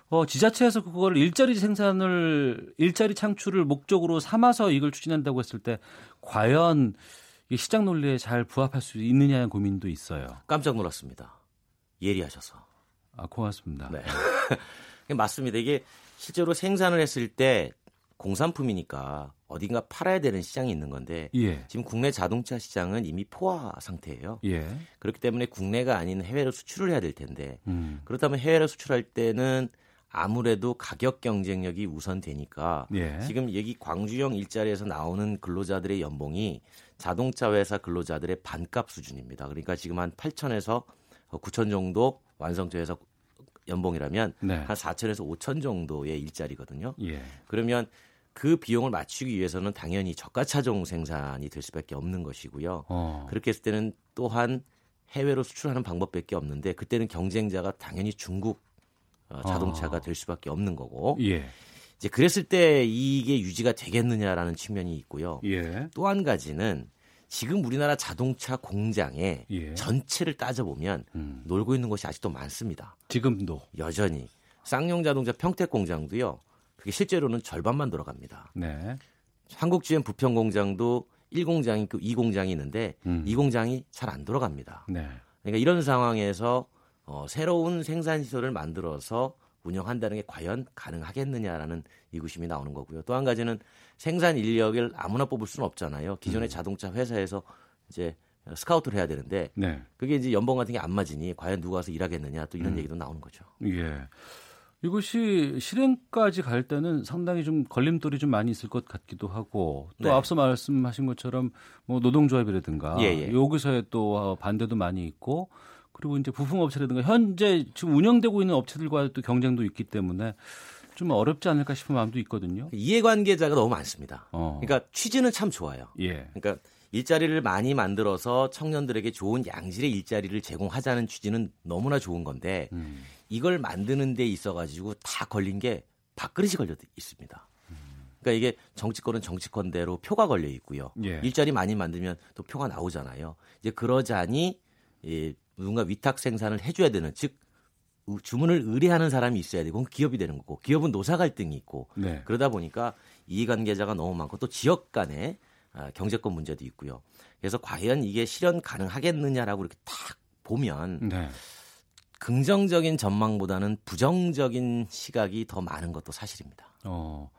어, 지자체에서 그걸 일자리 생산을 일자리 창출을 목적으로 삼아서 이걸 추진한다고 했을 때 과연 이 시장 논리에 잘 부합할 수 있느냐는 고민도 있어요. 깜짝 놀랐습니다. 예리하셔서. 아, 고맙습니다. 네. (laughs) 맞습니다. 이게 실제로 생산을 했을 때 공산품이니까 어딘가 팔아야 되는 시장이 있는 건데 예. 지금 국내 자동차 시장은 이미 포화 상태예요. 예. 그렇기 때문에 국내가 아닌 해외로 수출을 해야 될 텐데 음. 그렇다면 해외로 수출할 때는 아무래도 가격 경쟁력이 우선되니까 예. 지금 여기 광주형 일자리에서 나오는 근로자들의 연봉이 자동차 회사 근로자들의 반값 수준입니다. 그러니까 지금 한 8천에서 9천 정도 완성차 회사 연봉이라면 네. 한 4천에서 5천 정도의 일자리거든요. 예. 그러면 그 비용을 맞추기 위해서는 당연히 저가 차종 생산이 될 수밖에 없는 것이고요. 어. 그렇게 했을 때는 또한 해외로 수출하는 방법밖에 없는데 그때는 경쟁자가 당연히 중국 어, 자동차가 어. 될 수밖에 없는 거고 예. 이제 그랬을 때 이게 유지가 되겠느냐라는 측면이 있고요. 예. 또한 가지는 지금 우리나라 자동차 공장의 예. 전체를 따져보면 음. 놀고 있는 곳이 아직도 많습니다. 지금도 여전히 쌍용 자동차 평택 공장도요. 그게 실제로는 절반만 돌아갑니다. 네. 한국 GM 부평 공장도 1공장이 있고 2공장이 있는데 음. 2공장이 잘 안 돌아갑니다. 네. 그러니까 이런 상황에서 어, 새로운 생산 시설을 만들어서 운영한다는 게 과연 가능하겠느냐라는 의구심이 나오는 거고요. 또 한 가지는 생산 인력을 아무나 뽑을 수는 없잖아요. 기존의 음. 자동차 회사에서 이제 스카우트를 해야 되는데 네. 그게 이제 연봉 같은 게 안 맞으니 과연 누가 와서 일하겠느냐 또 이런 음. 얘기도 나오는 거죠. 예. 이것이 실행까지 갈 때는 상당히 좀 걸림돌이 좀 많이 있을 것 같기도 하고 또 네. 앞서 말씀하신 것처럼 뭐 노동조합이라든가 예, 예. 여기서의 또 어, 반대도 많이 있고 그리고 이제 부품업체라든가 현재 지금 운영되고 있는 업체들과 또 경쟁도 있기 때문에 좀 어렵지 않을까 싶은 마음도 있거든요. 이해관계자가 너무 많습니다. 어. 그러니까 취지는 참 좋아요. 예. 그러니까 일자리를 많이 만들어서 청년들에게 좋은 양질의 일자리를 제공하자는 취지는 너무나 좋은 건데 이걸 만드는 데 있어 가지고 다 걸린 게 밥그릇이 걸려 있습니다. 그러니까 이게 정치권은 정치권대로 표가 걸려 있고요. 예. 일자리 많이 만들면 또 표가 나오잖아요. 이제 그러자니 예, 누군가 위탁 생산을 해줘야 되는 즉 주문을 의뢰하는 사람이 있어야 되고 기업이 되는 거고 기업은 노사 갈등이 있고 네. 그러다 보니까 이해관계자가 너무 많고 또 지역 간에 아, 경제권 문제도 있고요. 그래서 과연 이게 실현 가능하겠느냐라고 이렇게 딱 보면 네. 긍정적인 전망보다는 부정적인 시각이 더 많은 것도 사실입니다. 어.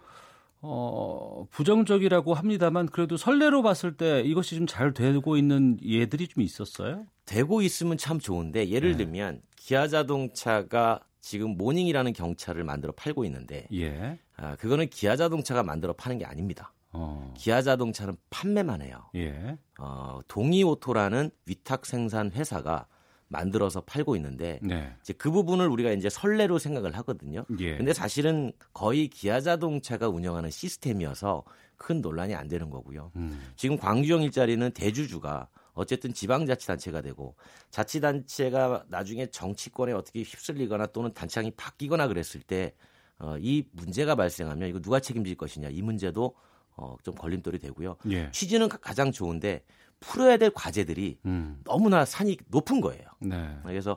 어, 부정적이라고 합니다만 그래도 선례로 봤을 때 이것이 좀 잘 되고 있는 예들이 좀 있었어요? 되고 있으면 참 좋은데 예를 네. 들면 기아 자동차가 지금 모닝이라는 경차를 만들어 팔고 있는데 예. 아, 그거는 기아 자동차가 만들어 파는 게 아닙니다. 어. 기아 자동차는 판매만 해요. 예. 어, 동이오토라는 위탁 생산 회사가 만들어서 팔고 있는데 네. 이제 그 부분을 우리가 이제 선례로 생각을 하거든요. 예. 근데 사실은 거의 기아 자동차가 운영하는 시스템이어서 큰 논란이 안 되는 거고요. 음. 지금 광주형 일자리는 대주주가 어쨌든 지방자치단체가 되고 자치단체가 나중에 정치권에 어떻게 휩쓸리거나 또는 단체장이 바뀌거나 그랬을 때 어, 이 문제가 발생하면 이거 누가 책임질 것이냐 이 문제도 어, 좀 걸림돌이 되고요. 예. 취지는 가장 좋은데 풀어야 될 과제들이 음. 너무나 산이 높은 거예요. 네. 그래서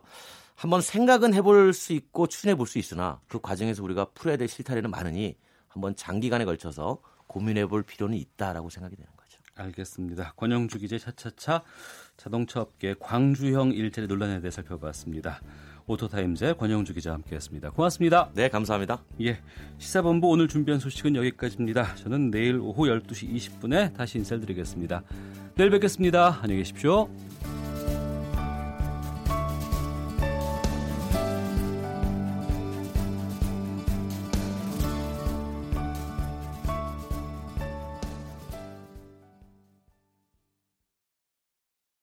한번 생각은 해볼 수 있고 추진해 볼 수 있으나 그 과정에서 우리가 풀어야 될 실타래는 많으니 한번 장기간에 걸쳐서 고민해 볼 필요는 있다라고 생각이 거죠. 알겠습니다. 권영주 기자 차차차 자동차 업계 광주형 일자리 논란에 대해 살펴봤습니다. 오토타임즈의 권영주 기자 와 함께했습니다. 고맙습니다. 네, 감사합니다. 예, 시사본부 오늘 준비한 소식은 여기까지입니다. 저는 내일 오후 12시 20분에 다시 인사드리겠습니다. 내일 뵙겠습니다. 안녕히 계십시오.